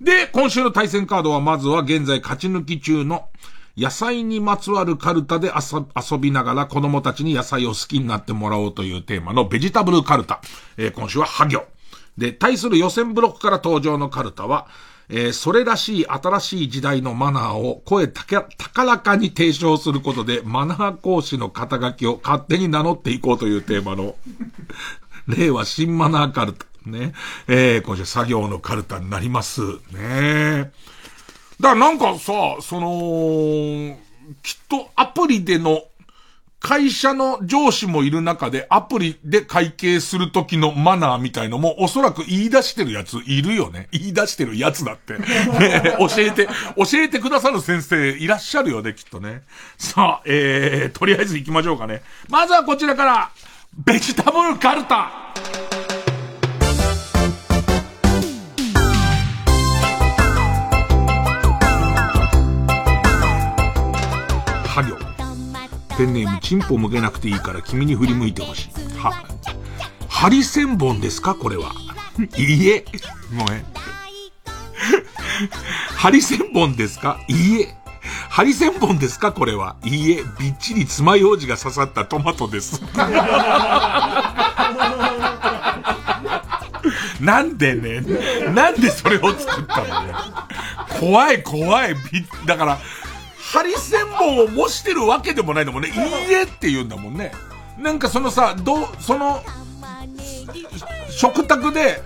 で、今週の対戦カードはまずは現在勝ち抜き中の野菜にまつわるカルタで遊びながら子供たちに野菜を好きになってもらおうというテーマのベジタブルカルタ。えー、今週はハ行。で、対する予選ブロックから登場のカルタは、えー、それらしい新しい時代のマナーを声高らかに提唱することでマナー講師の肩書きを勝手に名乗っていこうというテーマの 令和新マナーカルタ。ね。えー、今週作業のカルタになります。ね。だからなんかさ、その、きっとアプリでの会社の上司もいる中でアプリで会計する時のマナーみたいのもおそらく言い出してるやついるよね。言い出してるやつだって。ね、教えて、教えてくださる先生いらっしゃるよね、きっとね。さあ、えー、とりあえず行きましょうかね。まずはこちらから、ベジタブルカルタ。は行。ペンネーム、チンポ向けなくていいから君に振り向いてほしい。は、ハリセンボンですか？これは。いいえ。ごめん。ハリセンボンですか？いいえ。ハリセンボンですか？これは。いいえ。びっちり爪楊枝が刺さったトマトです。なんでね、なんでそれを作ったのね。怖い怖い。びだから、ハリセンボンを模してるわけでもないんだもんね。いいえって言うんだもんね。なんかそのさ、どう、その、食卓で、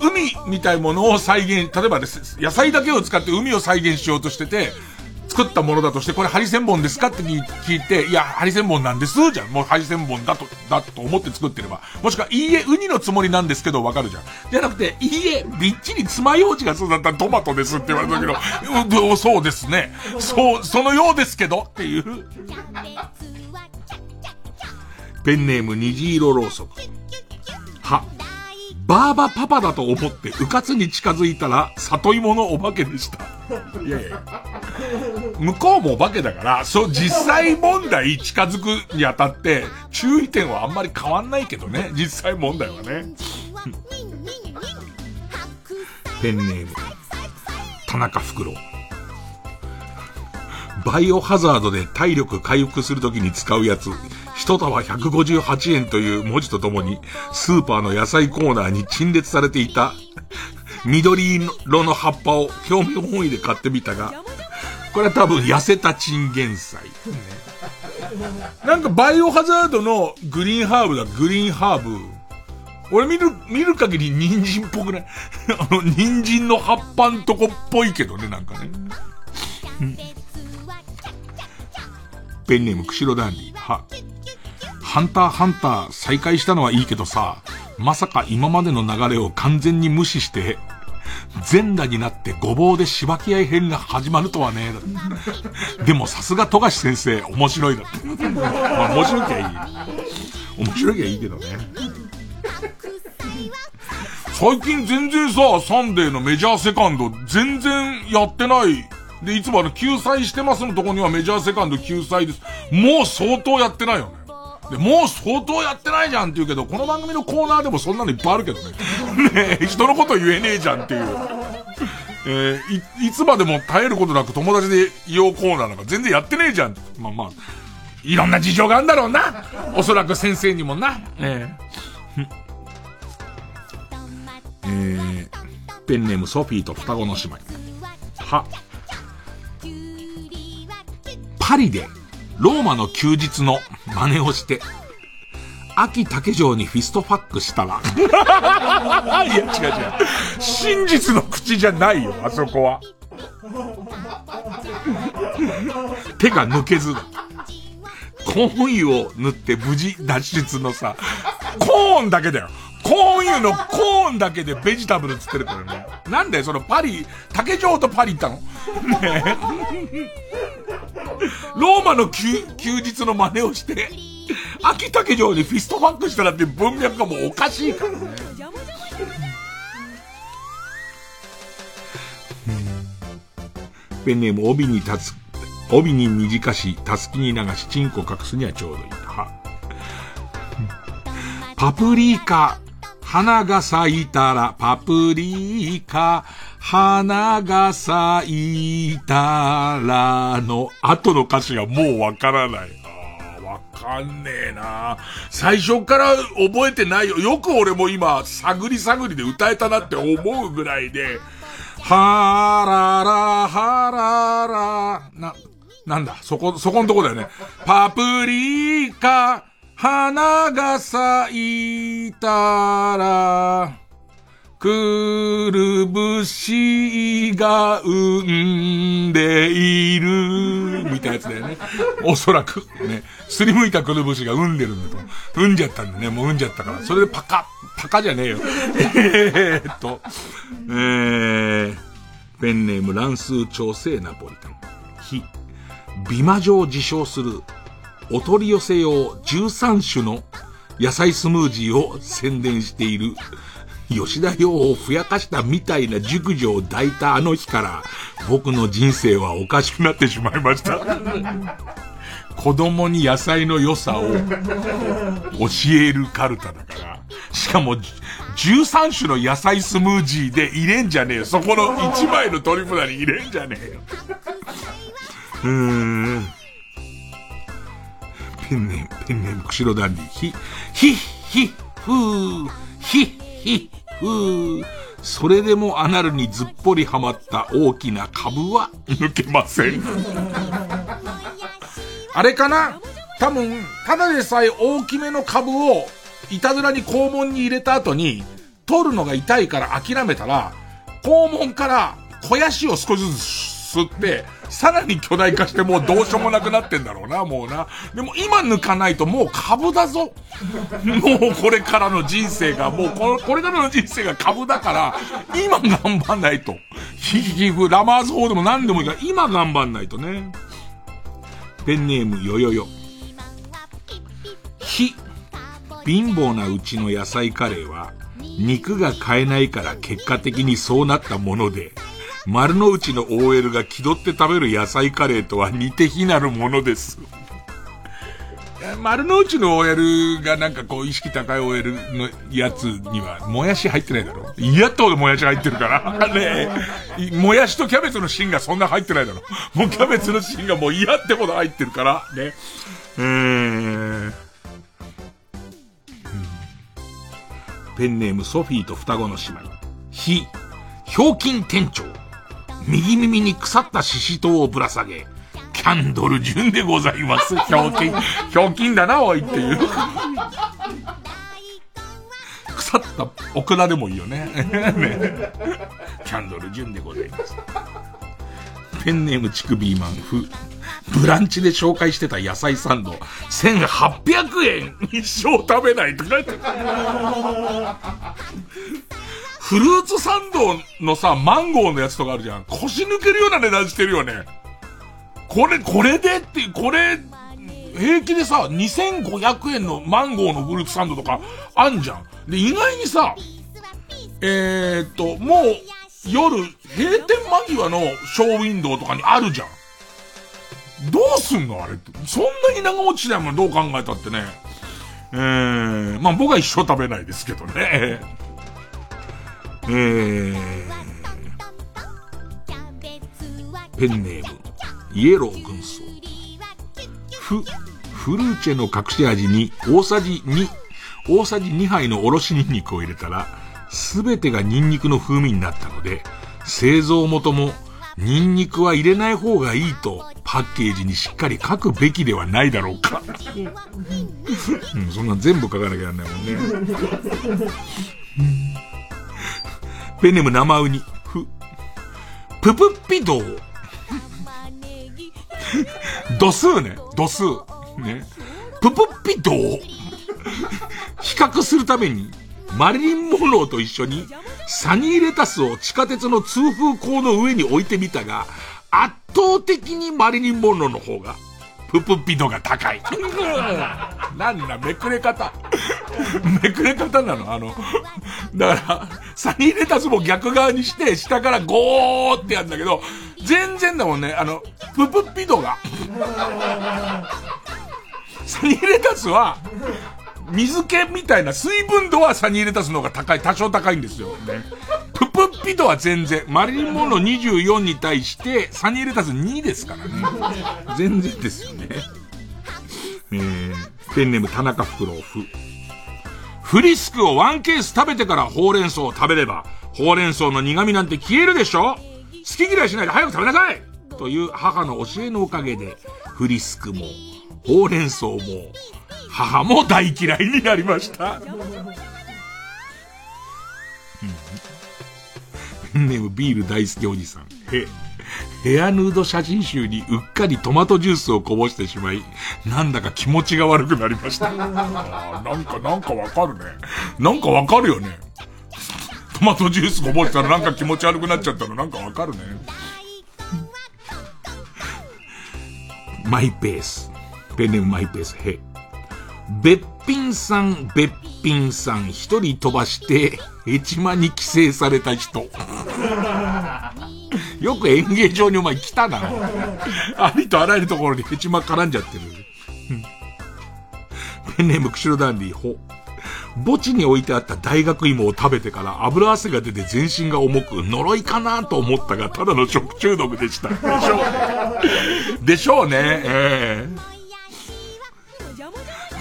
海みたいものを再現、例えばです、野菜だけを使って海を再現しようとしてて、作ったものだとして、これハリセンボンですかって聞いて、いや、ハリセンボンなんですじゃん。もうハリセンボンだと、だと思って作ってれば。もしくは、いいえ、ウニのつもりなんですけど、わかるじゃん。じゃなくて、いいえ、びっちり爪楊枝がそうだったらトマトですって言われたけど、うそうですね。そう、そのようですけど、っていう。ペンネーム虹色ろうそく。は、バーバパパだと思って、うかつに近づいたら、里芋のお化けでした。いやいや。向こうもお化けだから、そう、実際問題近づくにあたって、注意点はあんまり変わんないけどね。実際問題はね。ペンネーム、田中フクロウ。バイオハザードで体力回復するときに使うやつ、一束158円という文字とともに、スーパーの野菜コーナーに陳列されていた、緑色の葉っぱを興味本位で買ってみたが、これは多分痩せたチンゲン菜。なんかバイオハザードのグリーンハーブだ、グリーンハーブ。俺見る、見る限り人参っぽくない？あの、人参の葉っぱんとこっぽいけどね、なんかね。ペンネーム、釧路ダンディ。は、ハンターハンター再開したのはいいけどさ、まさか今までの流れを完全に無視して、全裸になってごぼうでしばき合い編が始まるとはね。でもさすが富樫先生、面白いだって。まあ面白きゃいい。面白きゃいいけどね。最近全然さ、サンデーのメジャーセカンド全然やってない。で、いつもあの、救済してますのとこにはメジャーセカンド救済です。もう相当やってないよね。で、もう相当やってないじゃんって言うけど、この番組のコーナーでもそんなのいっぱいあるけどね。ねえ人のこと言えねえじゃんっていう。えーい、いつまでも耐えることなく友達でいようコーナーなんか全然やってねえじゃん。まあまあ、いろんな事情があるんだろうな。おそらく先生にもな。えーえー、ペンネームソフィーと双子の姉妹。は、パリでローマの休日の真似をして、秋竹城にフィストファックしたら。いや、違う違う。真実の口じゃないよ、あそこは。手が抜けずだ。コーン油を塗って無事脱出のさ、コーンだけだよ。コーン油のコーンだけでベジタブルつってるからね。なんだよ、そのパリ、竹城とパリ行ったのねえ ローマの休休日の真似をして、秋竹城にフィストファックしたらって文脈がもうおかしいからね。ペンネーム帯に立つ、帯に短し、たすきに流し、チンコ隠すにはちょうどいい。パプリカ、花が咲いたら、パプリカ、花が咲いたらの後の歌詞がもうわからない。わかんねえな最初から覚えてないよ。よく俺も今、探り探りで歌えたなって思うぐらいで、はらら、はらら、な、なんだ、そこ、そこのとこだよね。パプリカ、花が咲いたら、くるぶしが産んでいる、みたいなやつだよね。おそらく、ね。すりむいたくるぶしが産んでるんだと。産んじゃったんだね。もう産んじゃったから。それでパカ、パカじゃねえよ。えーっと、えー、ペンネーム乱数調整ナポリタン。非、美魔女を自称する、お取り寄せ用13種の野菜スムージーを宣伝している、吉田洋をふやかしたみたいな熟女を抱いたあの日から、僕の人生はおかしくなってしまいました。子供に野菜の良さを教えるカルタだから。しかも、13種の野菜スムージーで入れんじゃねえよ。そこの1枚の取り札に入れんじゃねえよ。うーん。ペンネーム、ペンネーム、釧路ダンディ。ひ、ひ、ひ、ふー、ひ、ひ、ふー。それでもアナルにずっぽりはまった大きな株は抜けません。あれかな？多分、ただでさえ大きめの株を、いたずらに肛門に入れた後に、取るのが痛いから諦めたら、肛門から肥やしを少しずつ吸って、さらに巨大化してもうどうしようもなくなってんだろうな、もうな。でも今抜かないともう株だぞ。もうこれからの人生が、もうこ、これからの人生が株だから、今頑張んないと。ヒヒヒフ、ラマーズ法でも何でもいいから、今頑張んないとね。ペンネームよよよ。ひ、貧乏なうちの野菜カレーは、肉が買えないから結果的にそうなったもので、丸の内の OL が気取って食べる野菜カレーとは似て非なるものです。丸の内の OL がなんかこう意識高い OL のやつには、もやし入ってないだろ嫌ってほどもやし入ってるから。ねえもやしとキャベツの芯がそんな入ってないだろ。もうキャベツの芯がもう嫌ってほど入ってるから。ね。えーペンネームソフィーと双子の姉妹。ひ、ひょうきん店長。右耳に腐ったシシトウをぶら下げ、キャンドル順でございます。ひょうきん、ひょうきんだな、おいっていう。腐ったオクラでもいいよね。ねキャンドル順でございます。ペンネームチクビーマンフ。ブランチで紹介してた野菜サンド、1800円一生食べないとか言って。フルーツサンドのさ、マンゴーのやつとかあるじゃん。腰抜けるような値段してるよね。これ、これでって、これ、平気でさ、2500円のマンゴーのフルーツサンドとかあんじゃん。で、意外にさ、えー、っと、もう、夜、閉店間際のショーウィンドウとかにあるじゃん。どうすんのあれって。そんなに長持ちしないもん、どう考えたってね。えー、まあ僕は一生食べないですけどね。えー、ペンネーム、イエロー軍曹。フ、フルーチェの隠し味に大さじ2、大さじ2杯のおろしニンニクを入れたら、すべてがニンニクの風味になったので、製造元も、ニンニクは入れない方がいいと、パッケージにしっかり書くべきではないだろうか。うん、そんなん全部書かなきゃならないもんね。ペンネム生ウニ。ふ、ププッピドウ。度数ね。度数。ね。ププッピドウ。比較するために、マリリン・モンローと一緒に、サニーレタスを地下鉄の通風口の上に置いてみたが、圧倒的にマリリン・モンローの方が、ププッピ度が高い。なんだ、めくれ方。めくれ方なの？あの、だから、サニーレタスも逆側にして、下からゴーってやるんだけど、全然だもんね、あの、ププッピ度が。サニーレタスは、水気みたいな水分度はサニーレタスの方が高い、多少高いんですよ。ね。ププッピ度は全然、マリンモンロー24に対して、サニーレタス2ですからね。全然ですよね。えー、ペンネーム田中フクロウフ。フリスクをワンケース食べてからほうれん草を食べれば、ほうれん草の苦味なんて消えるでしょ？好き嫌いしないで早く食べなさいという母の教えのおかげで、フリスクも、ほうれん草も、母も大嫌いになりました。ネームビール大好きおじさん。へ、ヘアヌード写真集にうっかりトマトジュースをこぼしてしまい、なんだか気持ちが悪くなりました。あーなんか、なんかわかるね。なんかわかるよね。トマトジュースこぼしたらなんか気持ち悪くなっちゃったのなんかわかるね。マイペース。ペンネームマイペース。へ。べっぴんさん、べっぴんさん、一人飛ばして、ヘチマに寄生された人。よく演芸場にお前来たな。ありとあらゆるところにヘチマ絡んじゃってる。ペンネーム釧路ダンディ、ほ。墓地に置いてあった大学芋を食べてから油汗が出て全身が重く呪いかなと思ったが、ただの食中毒でした。でしょう。でしょうね。ええ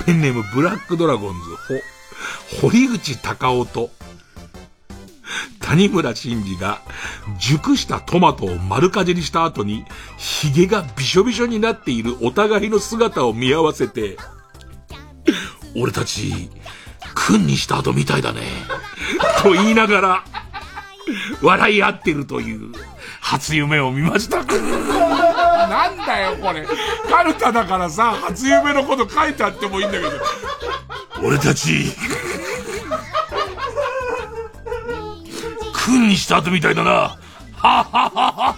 ペンネームブラックドラゴンズ、ほ、堀口隆夫と、谷村新司が熟したトマトを丸かじりした後に、髭がびしょびしょになっているお互いの姿を見合わせて、俺たち、君にした後みたいだね。と言いながら、笑い合ってるという、初夢を見ました。なんだよ、これ。カルタだからさ、初夢のこと書いてあってもいいんだけど。俺たち、君にした後みたいだな。はははは。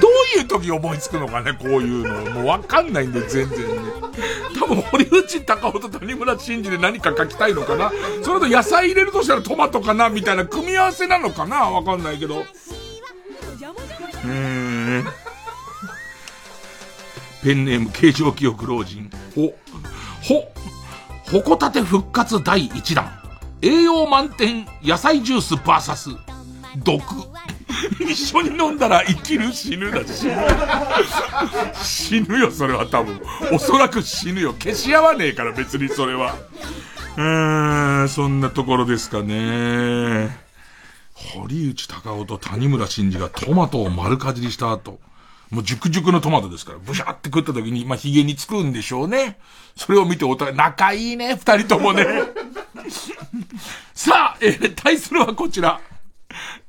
どういう時思いつくのかね、こういうの。もうわかんないんで、全然ね。多分、堀内隆夫と谷村新司で何か書きたいのかなそれと野菜入れるとしたらトマトかなみたいな組み合わせなのかなわかんないけど。うーん。ペンネーム形状記憶老人。ほ、ほ、ほこたて復活第一弾。栄養満点野菜ジュースバーサス。毒。一緒に飲んだら生きる死ぬだ死ぬ。死ぬよ、それは多分。おそらく死ぬよ。消し合わねえから別にそれは。うーん、そんなところですかね。堀内隆夫と谷村新司がトマトを丸かじりした後、もう熟々のトマトですから、ブシャって食った時に、まあ、髭につくんでしょうね。それを見てお互い、仲いいね、二人ともね。さあ、えー対するはこちら。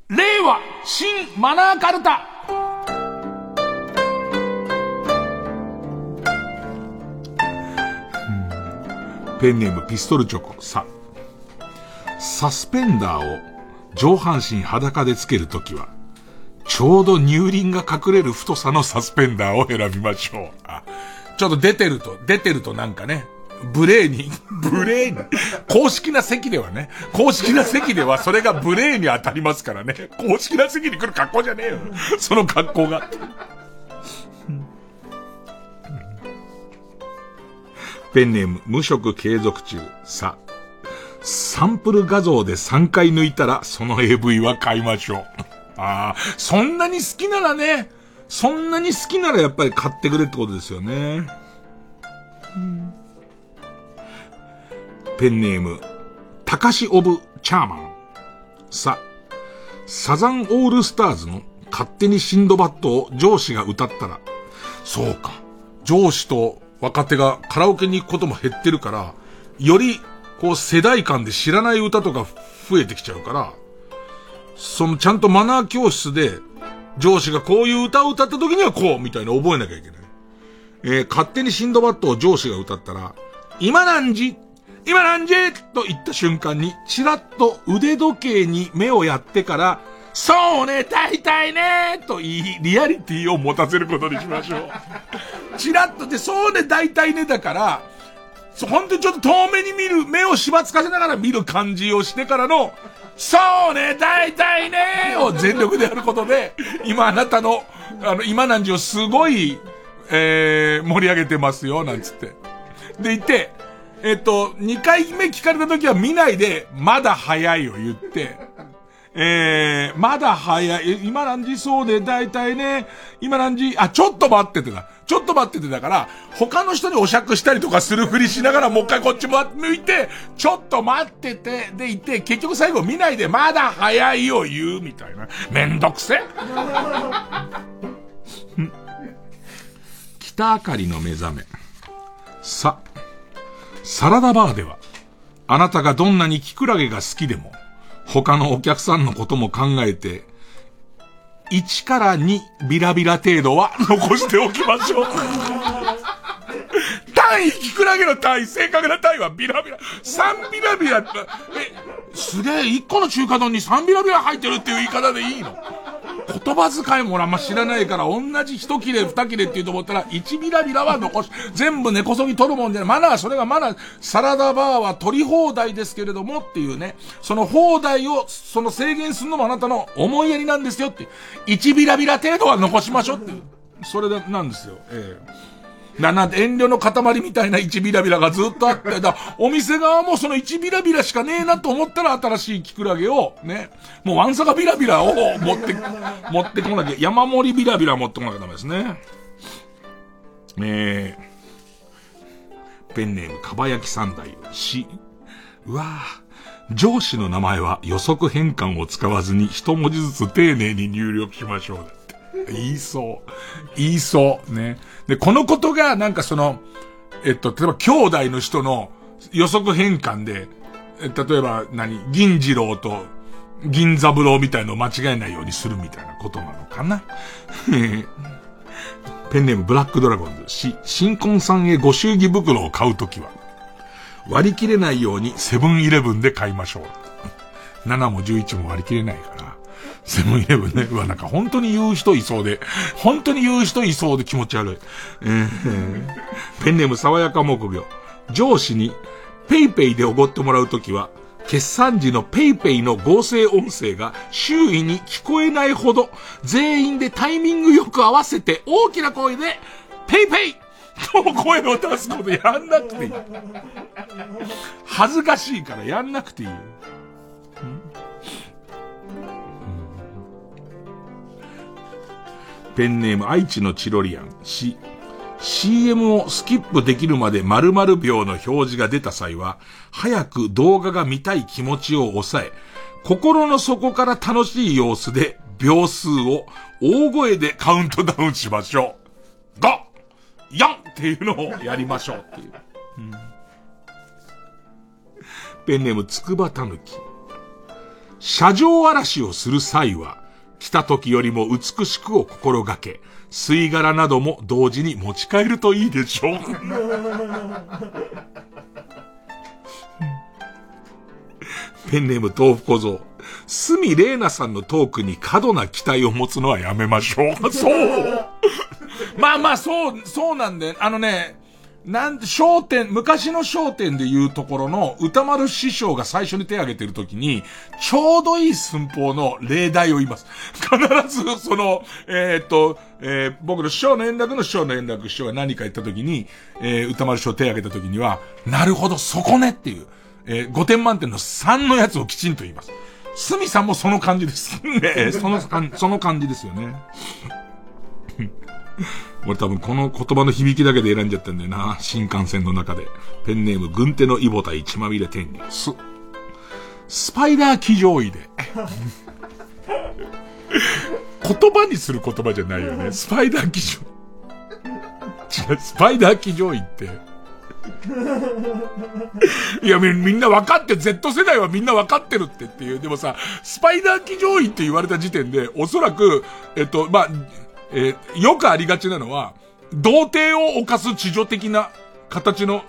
令和新マナーカルタ。ペンネームピストルチョコ。さ、サスペンダーを上半身裸でつけるときは、ちょうど乳輪が隠れる太さのサスペンダーを選びましょう。あちょっと出てると、出てるとなんかね、無礼に、無礼に、公式な席ではね、公式な席ではそれが無礼に当たりますからね、公式な席に来る格好じゃねえよ。その格好が。ペンネーム、無職継続中。さ、サンプル画像で3回抜いたら、その AV は買いましょう。ああ、そんなに好きならね、そんなに好きならやっぱり買ってくれってことですよね。ペンネーム、たかしオブ・チャーマン。さ、サザンオールスターズの勝手にシンドバッドを上司が歌ったら、そうか。上司と若手がカラオケに行くことも減ってるから、より、こう世代間で知らない歌とか増えてきちゃうから、そのちゃんとマナー教室で、上司がこういう歌を歌った時にはこう、みたいな覚えなきゃいけない。えー勝手にシンドバッドを上司が歌ったら、今何時？今何時？と言った瞬間に、チラッと腕時計に目をやってから、そうね、大体ねと言い、リアリティを持たせることにしましょう。チラッとで、そうね、大体ねだから、本当にちょっと遠目に見る、目をしばつかせながら見る感じをしてからの、そうね、大体ねを全力でやることで、今あなたの、あの、今何時をすごい、えー、盛り上げてますよ、なんつって。でいて、えっと、2回目聞かれた時は見ないで、まだ早いを言って、えー、まだ早い、え今何時そうで、だいたいね、今何時、あ、ちょっと待っててだ。ちょっと待っててだから、他の人にお酌したりとかするふりしながらもう一回こっちも向いて、ちょっと待ってて、でいて、結局最後見ないで、まだ早いを言うみたいな。めんどくせ。北あかりの目覚め。さ、サラダバーでは、あなたがどんなにキクラゲが好きでも、他のお客さんのことも考えて、1から2ビラビラ程度は残しておきましょう。単位、キクラゲの単位、正確な単位はビラビラ。3ビラビラって、え、すげえ、1個の中華丼に3ビラビラ入ってるっていう言い方でいいの？言葉遣いも俺あんま知らないから、同じ一切れ二切れって言うと思ったら、一ビラビラは残し、全部根こそぎ取るもんじゃない。マナー、それがマナー、サラダバーは取り放題ですけれどもっていうね、その放題を、その制限するのもあなたの思いやりなんですよって一。ビラビラ程度は残しましょうっていう。それで、なんですよ。ええな、な遠慮の塊みたいな1ビラビラがずっとあって、だお店側もその1ビラビラしかねえなと思ったら新しいキクラゲを、ね、もうワンサカビラビラを持って、持ってこなきゃ、山盛りビラビラ持ってこなきゃダメですね。えー、ペンネーム、かば焼き三代、し、うわぁ、上司の名前は予測変換を使わずに一文字ずつ丁寧に入力しましょうだって。言いそう。言いそう。ね。で、このことが、なんかその、えっと、例えば兄弟の人の予測変換で、え例えば何、銀次郎と、銀座風呂みたいのを間違えないようにするみたいなことなのかな？ペンネームブラックドラゴンズ。し、新婚さんへご祝儀袋を買うときは、割り切れないようにセブンイレブンで買いましょう。7も11も割り切れないから。セブンイレブンね。うわ、なんか本当に言う人いそうで、本当に言う人いそうで気持ち悪い。えー、ペンネーム爽やか木魚。上司に、 PayPay でおごってもらうときは、決済時の PayPay の合成音声が周囲に聞こえないほど、全員でタイミングよく合わせて大きな声で、 PayPay と声を出すことやんなくていい。恥ずかしいからやんなくていいペンネーム愛知のチロリアン。し、CM をスキップできるまで〇〇秒の表示が出た際は、早く動画が見たい気持ちを抑え、心の底から楽しい様子で秒数を大声でカウントダウンしましょう。5、4っていうのをやりましょうっていう。うん、ペンネームつくばたぬき。車上荒らしをする際は、来た時よりも美しくを心がけ、吸い殻なども同時に持ち帰るといいでしょう。ペンネーム豆腐小僧。スミレーナさんのトークに過度な期待を持つのはやめましょう。そうまあまあ、そう、そうなんで、あのね、なん、商店、昔の商店で言うところの歌丸師匠が最初に手を挙げてるときに、ちょうどいい寸法の例題を言います。必ず、その、えー、っと、えー、僕の師匠の円楽の師匠の円楽師匠が何か言ったときに、えー、歌丸師匠手を挙げたときには、なるほど、そこねっていう、えー、5点満点の3のやつをきちんと言います。すみさんもその感じです。ね その、その感じですよね。俺多分この言葉の響きだけで選んじゃったんだよな。新幹線の中で。ペンネーム、軍手のイボタ一まみれ天に。ス、スパイダー騎乗位で。言葉にする言葉じゃないよね。スパイダー騎乗。違う、スパイダー騎乗位って。いや、みみんな分かって、Z 世代はみんな分かってるってっていう。でもさ、スパイダー騎乗位って言われた時点で、おそらく、えっと、まあ、えー、よくありがちなのは、童貞を犯す地上的な形の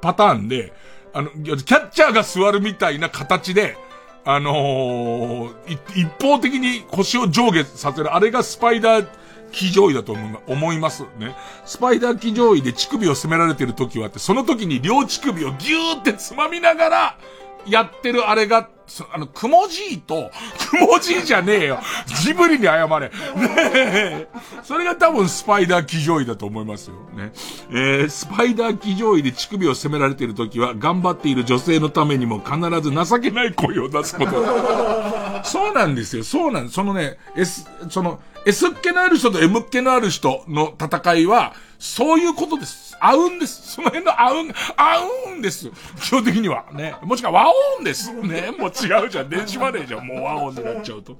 パターンで、あの、キャッチャーが座るみたいな形で、あのー、一方的に腰を上下させる、あれがスパイダー騎乗位だと思いますね。スパイダー騎乗位で乳首を攻められてる時はって、その時に両乳首をギューってつまみながら、やってるあれが、あの、くもじいと、くもじいじゃねえよ。ジブリに謝れ。ね。それが多分スパイダー騎乗位だと思いますよ。ね。えー、スパイダー騎乗位で乳首を責められている時は、頑張っている女性のためにも必ず情けない声を出すこと。そうなんですよ。そうなんです。そのね、S、その、S っ気のある人と M っ気のある人の戦いは、そういうことです。合うんです。その辺の合うん、合うんです。基本的には。ね。もしくは和音です。ね。もう違うじゃん。電子マネーじゃん。もう和音になっちゃうと。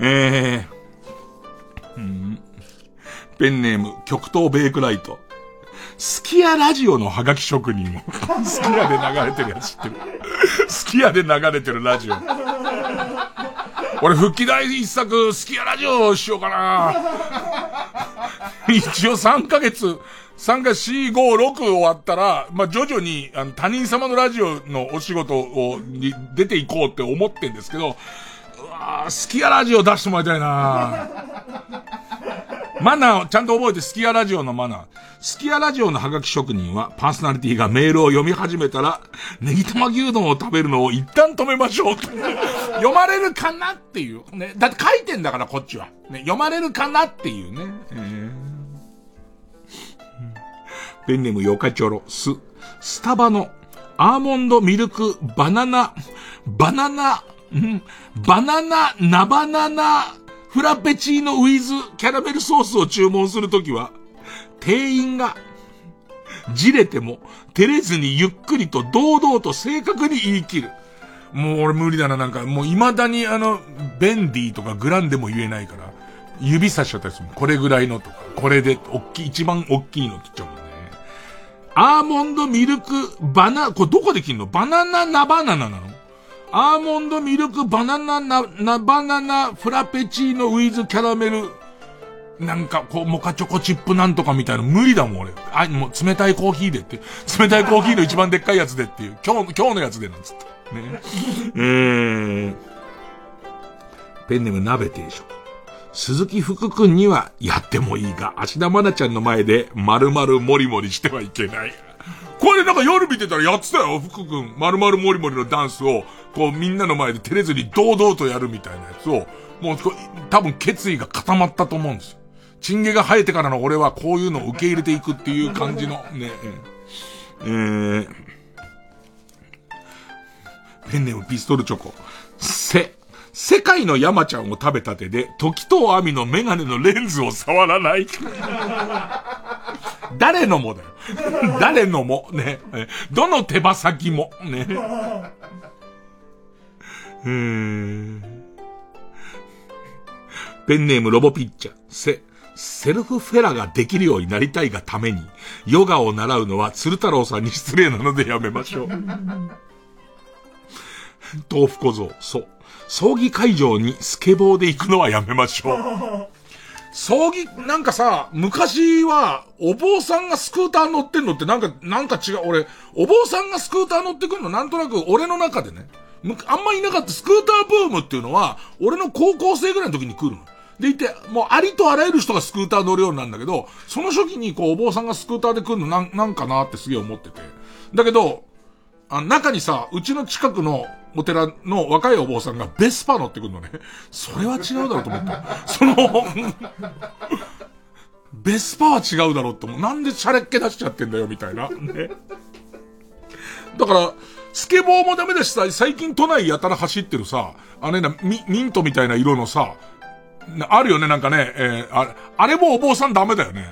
えー。うん。ペンネーム、極東ベイクライト。スキヤラジオのハガキ職人を。スキヤで流れてるやつ知ってる。スキヤで流れてるラジオ。俺、復帰第一作、スキヤラジオしようかな。一応3ヶ月、3が4、5、6終わったら、まあ、徐々に、あの、他人様のラジオのお仕事を、に出ていこうって思ってんですけど、うわー、好きやラジオ出してもらいたいな マナーをちゃんと覚えて、スキヤラジオのマナー。スキヤラジオのハガキ職人は、パーソナリティがメールを読み始めたら、ネギ玉牛丼を食べるのを一旦止めましょう。読まれるかなっていう。ね。だって書いてんだから、こっちは。ね。読まれるかなっていうね。えーペンネームヨカチョロ、ス、スタバのアーモンドミルクバナナ、バナナ、んバナナ、ナバナナ、フラペチーノウィズキャラメルソースを注文するときは、店員が、じれても、照れずにゆっくりと堂々と正確に言い切る。もう俺無理だな、なんか、もう未だにあの、ベンディとかグランでも言えないから、指さしちゃったりする。これぐらいのとか、これで、おっきい、一番大きいのって言っちゃうもん。アーモンドミルクバナ、これどこで切るの？バナナナバナナなの？アーモンドミルクバナナな、な、バナナフラペチーノウィズキャラメル、なんか、こう、モカチョコチップなんとかみたいな無理だもん、俺。あ、もう冷たいコーヒーでって。冷たいコーヒーの一番でっかいやつでっていう。今日、今日のやつでなんつって。ね。えー、ペンネーム鍋定食。鈴木福くんにはやってもいいが、芦田愛菜ちゃんの前で丸々モリモリしてはいけない。これなんか夜見てたらやってたよ、福くん。丸々モリモリのダンスを、こうみんなの前で照れずに堂々とやるみたいなやつを、もう多分決意が固まったと思うんですよ。チンゲが生えてからの俺はこういうのを受け入れていくっていう感じの、ね、えー、ペンネームピストルチョコ。せ、世界の山ちゃんを食べたてで、時と網のメガネのレンズを触らない。誰のもだよ。誰のも、ね。どの手羽先も、ね。うーん。ペンネームロボピッチャー。せ、セルフフェラができるようになりたいがために、ヨガを習うのは鶴太郎さんに失礼なのでやめましょう。豆腐小僧、そう。葬儀会場にスケボーで行くのはやめましょう。葬儀、なんかさ、昔は、お坊さんがスクーター乗ってんのってなんか、なんか違う。俺、お坊さんがスクーター乗ってくるのなんとなく俺の中でね、あんまいなかったスクーターブームっていうのは、俺の高校生ぐらいの時に来るの。でいて、もうありとあらゆる人がスクーター乗るようになるんだけど、その初期にこうお坊さんがスクーターで来るのなん、なんかなってすげえ思ってて。だけど、あ中にさ、うちの近くのお寺の若いお坊さんがベスパ乗ってくるのね。それは違うだろうと思った。そのベスパは違うだろうと思う。なんでシャレっ気出しちゃってんだよ、みたいな。ね。だから、スケボーもダメだしさ、最近都内やたら走ってるさ、あれな、ミ、ミントみたいな色のさ、あるよね、なんかね、えー、あれ、あれもお坊さんダメだよね。ね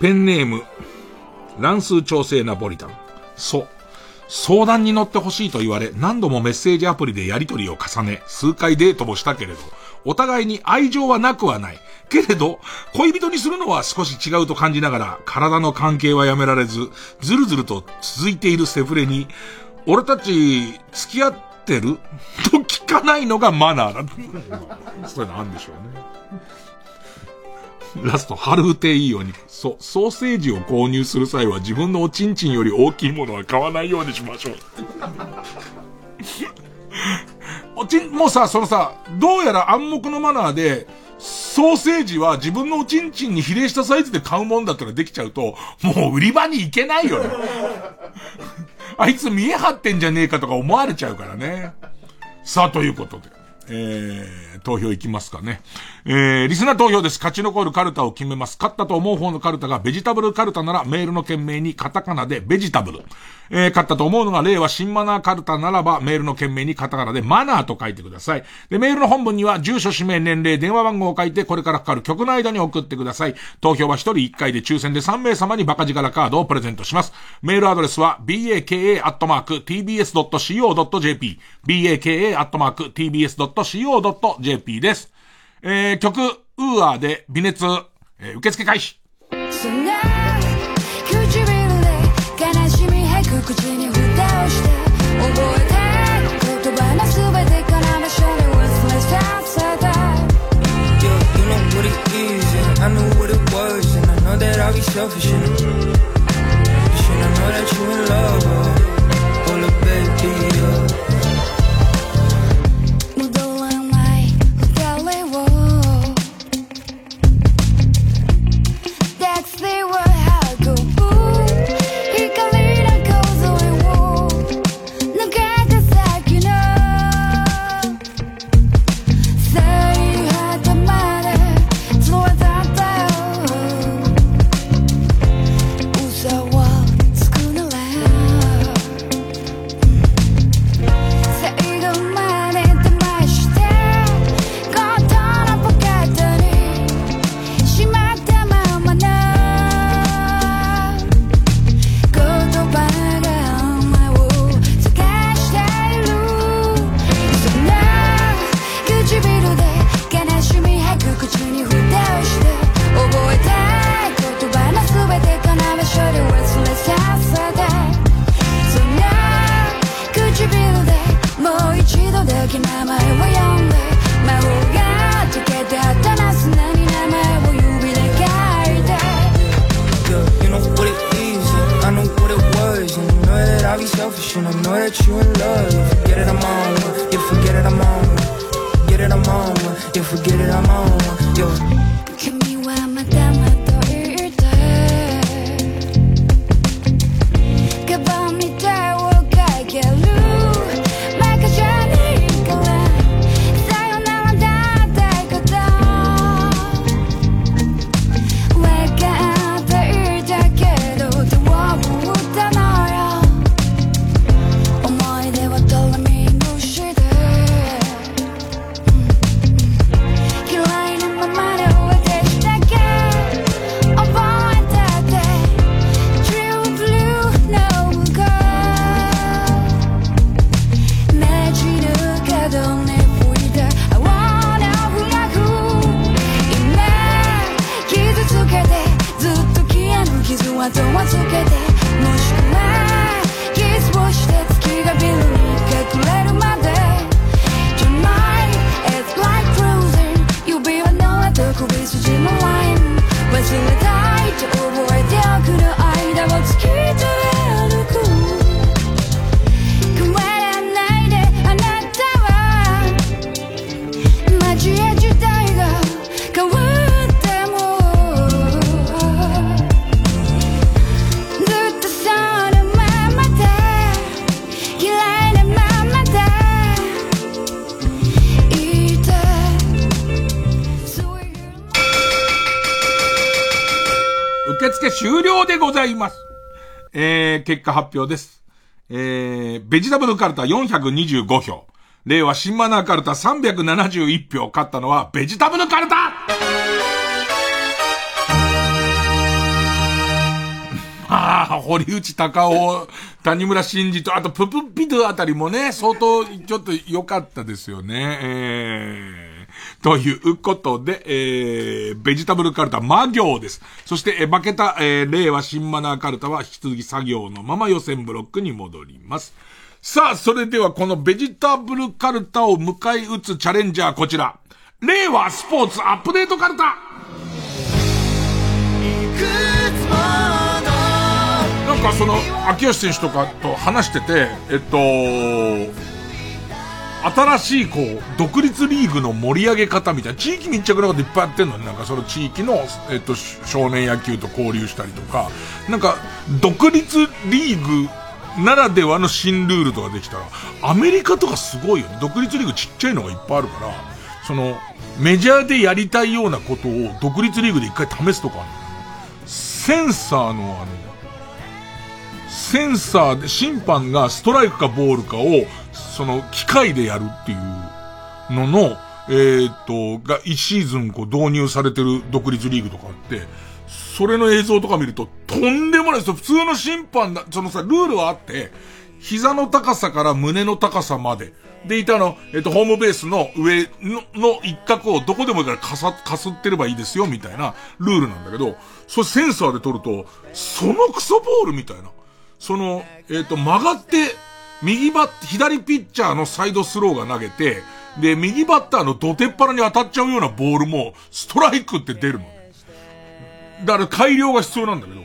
ペンネーム、乱数調整ナポリタン。そう。相談に乗ってほしいと言われ、何度もメッセージアプリでやり取りを重ね、数回デートもしたけれど、お互いに愛情はなくはない。けれど、恋人にするのは少し違うと感じながら、体の関係はやめられず、ずるずると続いているセフレに、俺たち、付き合ってる？と聞かないのがマナーだ。それなんでしょうね。ラスト、春うていいように。そ、ソーセージを購入する際は自分のおちんちんより大きいものは買わないようにしましょう。おちん、もうさ、そのさ、どうやら暗黙のマナーで、ソーセージは自分のおちんちんに比例したサイズで買うもんだったらできちゃうと、もう売り場に行けないよね。あいつ見え張ってんじゃねえかとか思われちゃうからね。さあ、ということで。えー、投票いきますかね。えー、リスナー投票です。勝ち残るカルタを決めます。勝ったと思う方のカルタがベジタブルカルタならメールの件名にカタカナでベジタブル。えー、勝ったと思うのが例は新マナーカルタならばメールの件名にカタカナでマナーと書いてください。で、メールの本文には住所、氏名、年齢、電話番号を書いてこれからかかる曲の間に送ってください。投票は1人1回で抽選で3名様にバカ力カードをプレゼントします。メールアドレスは baka.tbs.co.jp baka.tbs.co.jp です。えー、曲、ウーアーで微熱、えー、受付開始。I knew what it was, and I know that I'll be selfish. and and I know that you in love oh, oh look baby 結果発表です。えー、ベジタブルカルタ425票。令和新マナーカルタ371票。勝ったのはベジタブルカルタ まあ、堀内隆夫、谷村新司と、あとププピドゥあたりもね、相当ちょっと良かったですよね。えー ということで、えー、ベジタブルカルタ、魔行です。そして、えー負けた、えー令和新マナーカルタは引き続き作業のまま予選ブロックに戻ります。さあ、それではこのベジタブルカルタを迎え撃つチャレンジャーこちら。令和スポーツアップデートカルタなんかその、秋吉選手とかと話してて、えっと、新しいこう、独立リーグの盛り上げ方みたいな、地域密着のこといっぱいやってんのに、なんかその地域の、えっと、少年野球と交流したりとか、なんか、独立リーグならではの新ルールとかできた。ら、アメリカとかすごいよね。独立リーグちっちゃいのがいっぱいあるから、その、メジャーでやりたいようなことを独立リーグで一回試すとかあるセンサーのあの、センサーで審判がストライクかボールかを、その機械でやるっていうのの、えーっと、が1シーズンこう導入されてる独立リーグとかあって、それの映像とか見ると、とんでもないですよ。普通の審判だ、そのさ、ルールはあって、膝の高さから胸の高さまで。でいたの、えっと、ホームベースの上の、の一角をどこでもいいからかさ、かすってればいいですよ、みたいなルールなんだけど、それセンサーで撮ると、そのクソボールみたいな。その、えっ、と、曲がって、右バッ、左ピッチャーのサイドスローが投げて、で、右バッターの土手っ腹に当たっちゃうようなボールも、ストライクって出るの。だから改良が必要なんだけど。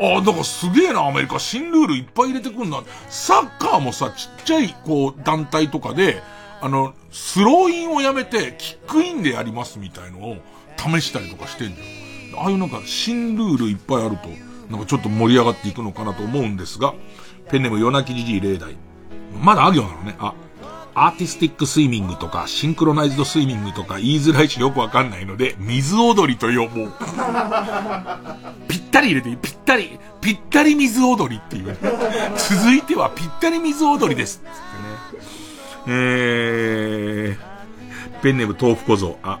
ああ、だからすげえな、アメリカ。新ルールいっぱい入れてくんな。サッカーもさ、ちっちゃい、こう、団体とかで、あの、スローインをやめて、キックインでやりますみたいのを試したりとかしてんじゃん。ああいうなんか、新ルールいっぱいあると、なんかちょっと盛り上がっていくのかなと思うんですが、ペンネーム夜泣きじじい例題。まだあ行なのね。あ、アーティスティックスイミングとか、シンクロナイズドスイミングとか言いづらいしよくわかんないので、水踊りと呼ぼう。ぴったり入れていいぴったり、ぴったり水踊りっていう。続いてはぴったり水踊りです。つってね。えー、ペンネーム豆腐小僧。あ、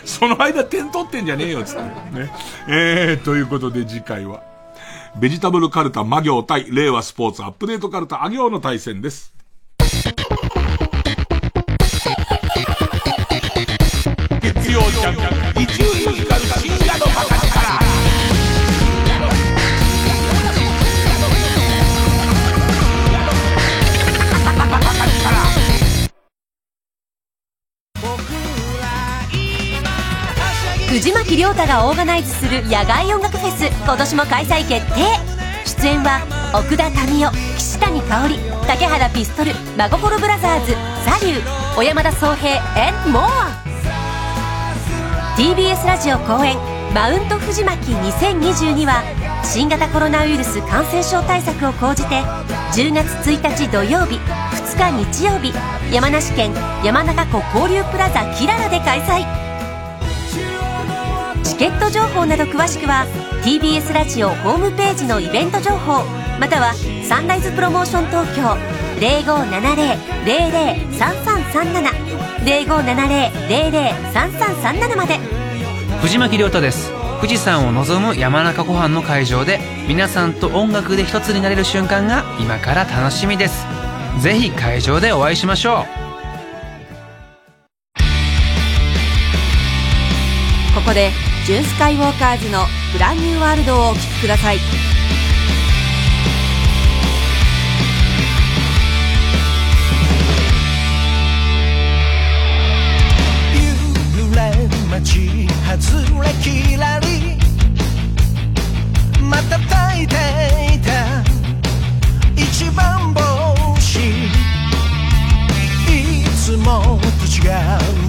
その間点取ってんじゃねえよ、つって。ね。えー、ということで次回は、ベジタブルカルタ魔行対令和スポーツアップデートカルタあ行の対戦です。月曜ジャ、藤巻亮太がオーガナイズする野外音楽フェス今年も開催決定。出演は奥田民生岸谷香織竹原ピストル真心ブラザーズサリュー小山田宗平 and more TBS ラジオ公演マウント藤巻2022は新型コロナウイルス感染症対策を講じて10月1日土曜日2日日曜日山梨県山中湖交流プラザキララで開催。チケット情報など詳しくは TBS ラジオホームページのイベント情報またはサンライズプロモーション東京0570-003337 0570-003337まで。藤巻亮太です。富士山を望む山中湖畔の会場で皆さんと音楽で一つになれる瞬間が今から楽しみです。ぜひ会場でお会いしましょう。ここでジュンスカイウォーカーズのブランニューワールドをお聴きください。揺れ街外れきらりまた焚いていた一番星いつもと違う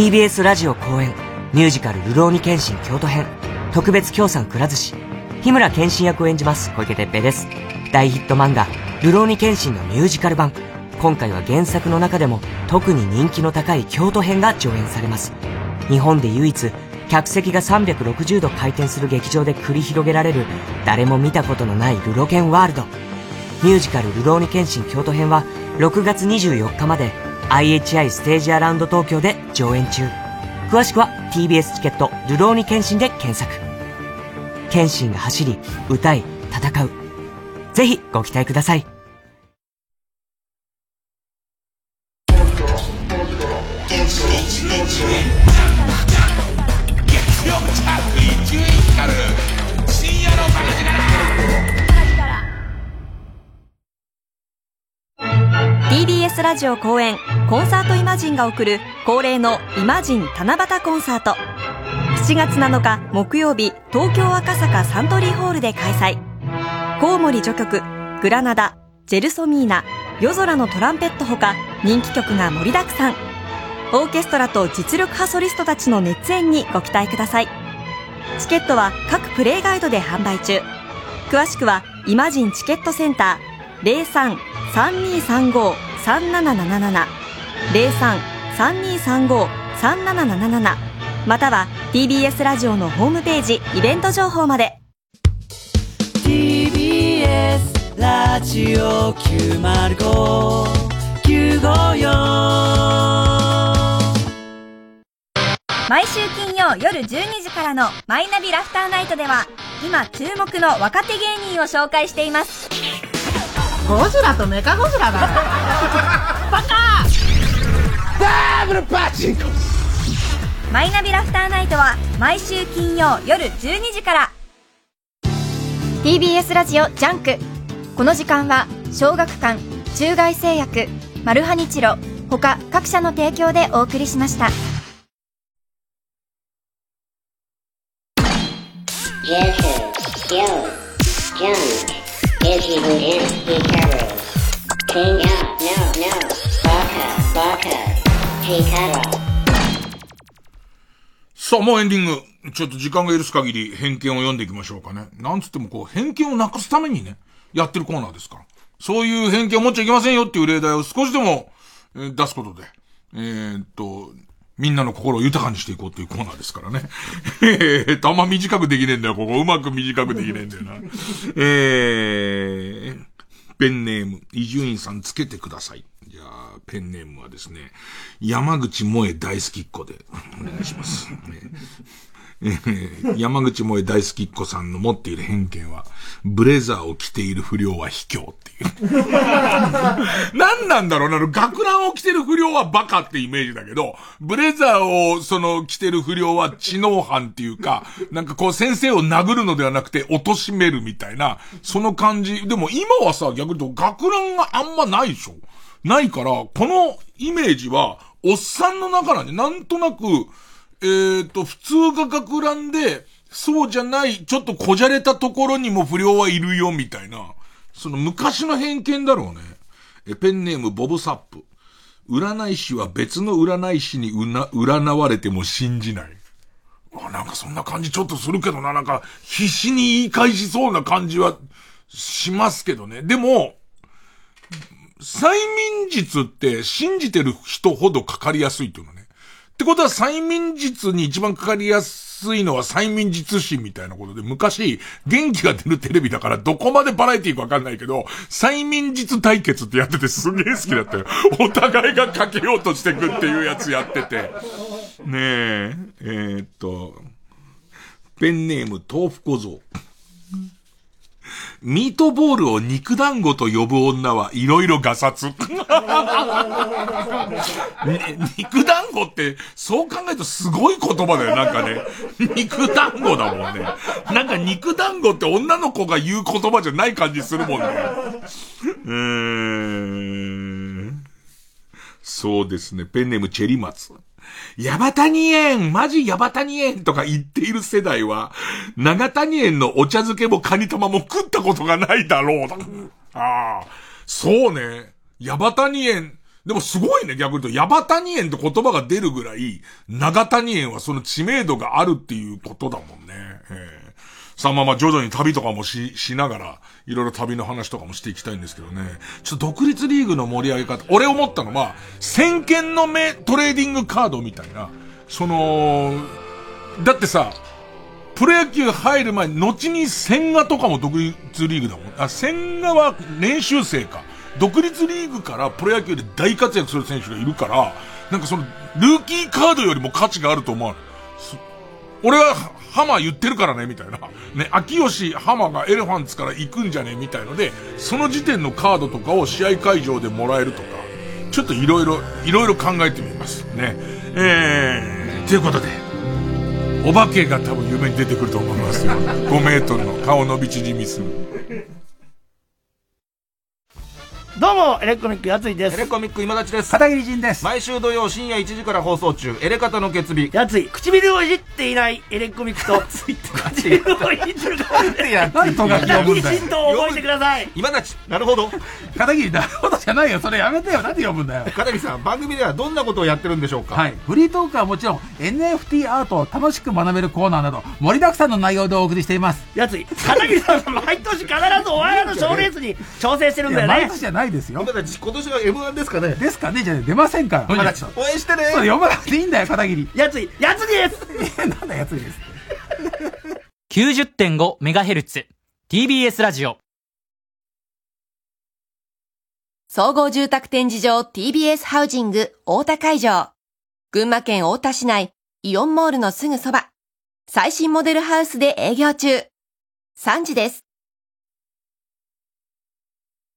TBS ラジオ公演ミュージカル「流浪に剣心京都編」特別協賛くら寿司日村剣心役を演じます小池徹平です。大ヒット漫画「流浪に剣心」のミュージカル版。今回は原作の中でも特に人気の高い京都編が上演されます。日本で唯一客席が360度回転する劇場で繰り広げられる誰も見たことのないルロケンワールド。ミュージカル「流浪に剣心京都編」は6月24日まで IHI ステージアラウンド東京で上演中。詳しくは TBS チケット「流浪に剣心」で検索。検診が走り歌い戦う。ぜひご期待ください。ラジオ公演コンサートイマジンが送る恒例のイマジン七夕コンサート。7月7日木曜日東京赤坂サントリーホールで開催。コウモリ序曲グラナダジェルソミーナ夜空のトランペットほか人気曲が盛りだくさん。オーケストラと実力派ソリストたちの熱演にご期待ください。チケットは各プレイガイドで販売中。詳しくはイマジンチケットセンター03-3235-3777 03-3235-3777または TBS ラジオのホームページイベント情報まで。TBS ラジオ905954毎週金曜夜12時からの「マイナビラフターナイト」では今注目の若手芸人を紹介していますゴジラとメカゴジラだ。バカ。ダブルパチンコ。マイナビラフターナイトは毎週金曜夜12時から。TBS ラジオジャンク。この時間は小学館中外製薬マルハニチロ他各社の提供でお送りしましたさあ、もうエンディング。ちょっと時間が許す限り偏見を読んでいきましょうかね。なんつってもこう、偏見をなくすためにね、やってるコーナーですから。そういう偏見を持っちゃいけませんよっていう例題を少しでも、えー出すことで、えーっと、みんなの心を豊かにしていこうというコーナーですからね。えーと、あんま短くできねえんだよ、ここ。うまく短くできねえんだよな。えー、ペンネーム、伊集院さんつけてください。じゃあ、ペンネームはですね、山口萌え大好きっ子で、お願いします。ね山口萌え大好きっ子さんの持っている偏見は、ブレザーを着ている不良は卑怯っていう。何なんだろうな、学ランを着てる不良はバカってイメージだけど、ブレザーをその着てる不良は知能犯っていうか、なんかこう先生を殴るのではなくて貶めるみたいな、その感じ。でも今はさ、逆に言うと学ランがあんまないでしょないから、このイメージは、おっさんの中なんで、なんとなく、えっ、と、普通が学ランで、そうじゃない、ちょっとこじゃれたところにも不良はいるよ、みたいな。その昔の偏見だろうね。え、ペンネームボブサップ。占い師は別の占い師にうな、占われても信じない。あ、なんかそんな感じちょっとするけどな、なんか必死に言い返しそうな感じはしますけどね。でも、催眠術って信じてる人ほどかかりやすいっていうのね。ってことは催眠術に一番かかりやすいのは催眠術師みたいなことで、昔、元気が出るテレビだからどこまでバラエティーかわかんないけど、催眠術対決ってやっててすげえ好きだったよ。お互いがかけようとしてくっていうやつやってて。ねえ、えーっと、ペンネーム豆腐小僧。ミートボールを肉団子と呼ぶ女はいろいろガサツ。ね 肉団子って、そう考えるとすごい言葉だよ、なんかね。肉団子だもんね。なんか肉団子って女の子が言う言葉じゃない感じするもんね。うーん。そうですね。ペンネームチェリマツ。ヤバタニ園マジヤバタニ園とか言っている世代は、長谷園のお茶漬けもカニ玉も食ったことがないだろう。ああ、そうね。ヤバタニ園。でもすごいね、逆に言うと。ヤバタニ園って言葉が出るぐらい、長谷園はその知名度があるっていうことだもんね。ええさあまま徐々に旅とかもし、しながら、いろいろ旅の話とかもしていきたいんですけどね。ちょっと独立リーグの盛り上げ方、俺思ったのは、先見の目トレーディングカードみたいな、その、だってさ、プロ野球入る前、後に千賀とかも独立リーグだもん。あ、千賀は練習生か。独立リーグからプロ野球で大活躍する選手がいるから、なんかその、ルーキーカードよりも価値があると思う。俺は、ハマ言ってるからね、みたいな。ね、秋吉ハマがエレファンツから行くんじゃねみたいので、その時点のカードとかを試合会場でもらえるとか、ちょっといろいろ、いろいろ考えてみます。ね。えー、ということで、お化けが多分夢に出てくると思いますよ。5メートルの顔伸び縮みする。どうも、エレコミックやついです。エレコミック今立ちです。片桐仁です。毎週土曜深夜1時から放送中、エレカタの決日。やつい、唇をいじっていないエレコミックと、唇をいてるから、なんでトガキ呼ぶんだよ仁と覚えてください。今立ち、なるほど。片桐なるほどじゃないよ。それやめてよ。なんで呼ぶんだよ。片桐さん、番組ではどんなことをやってるんでしょうか？はい。フリートークはもちろん NFT アートを楽しく学べるコーナーなど盛りだくさんの内容でお送りしています。やつい、片桐さんは毎年必ずお笑いの賞レースに挑戦してるんだよね毎。年じゃないですよ。今年は M1 ですかねですかね？じゃあ出ませんから。今立ち、応援してねそう読まなくていいんだよ、片桐。やつい、やついです なんだやついです。90.5MHz TBS ラジオ総合住宅展示場 TBS ハウジング大田会場。群馬県大田市内、イオンモールのすぐそば。最新モデルハウスで営業中。3時です。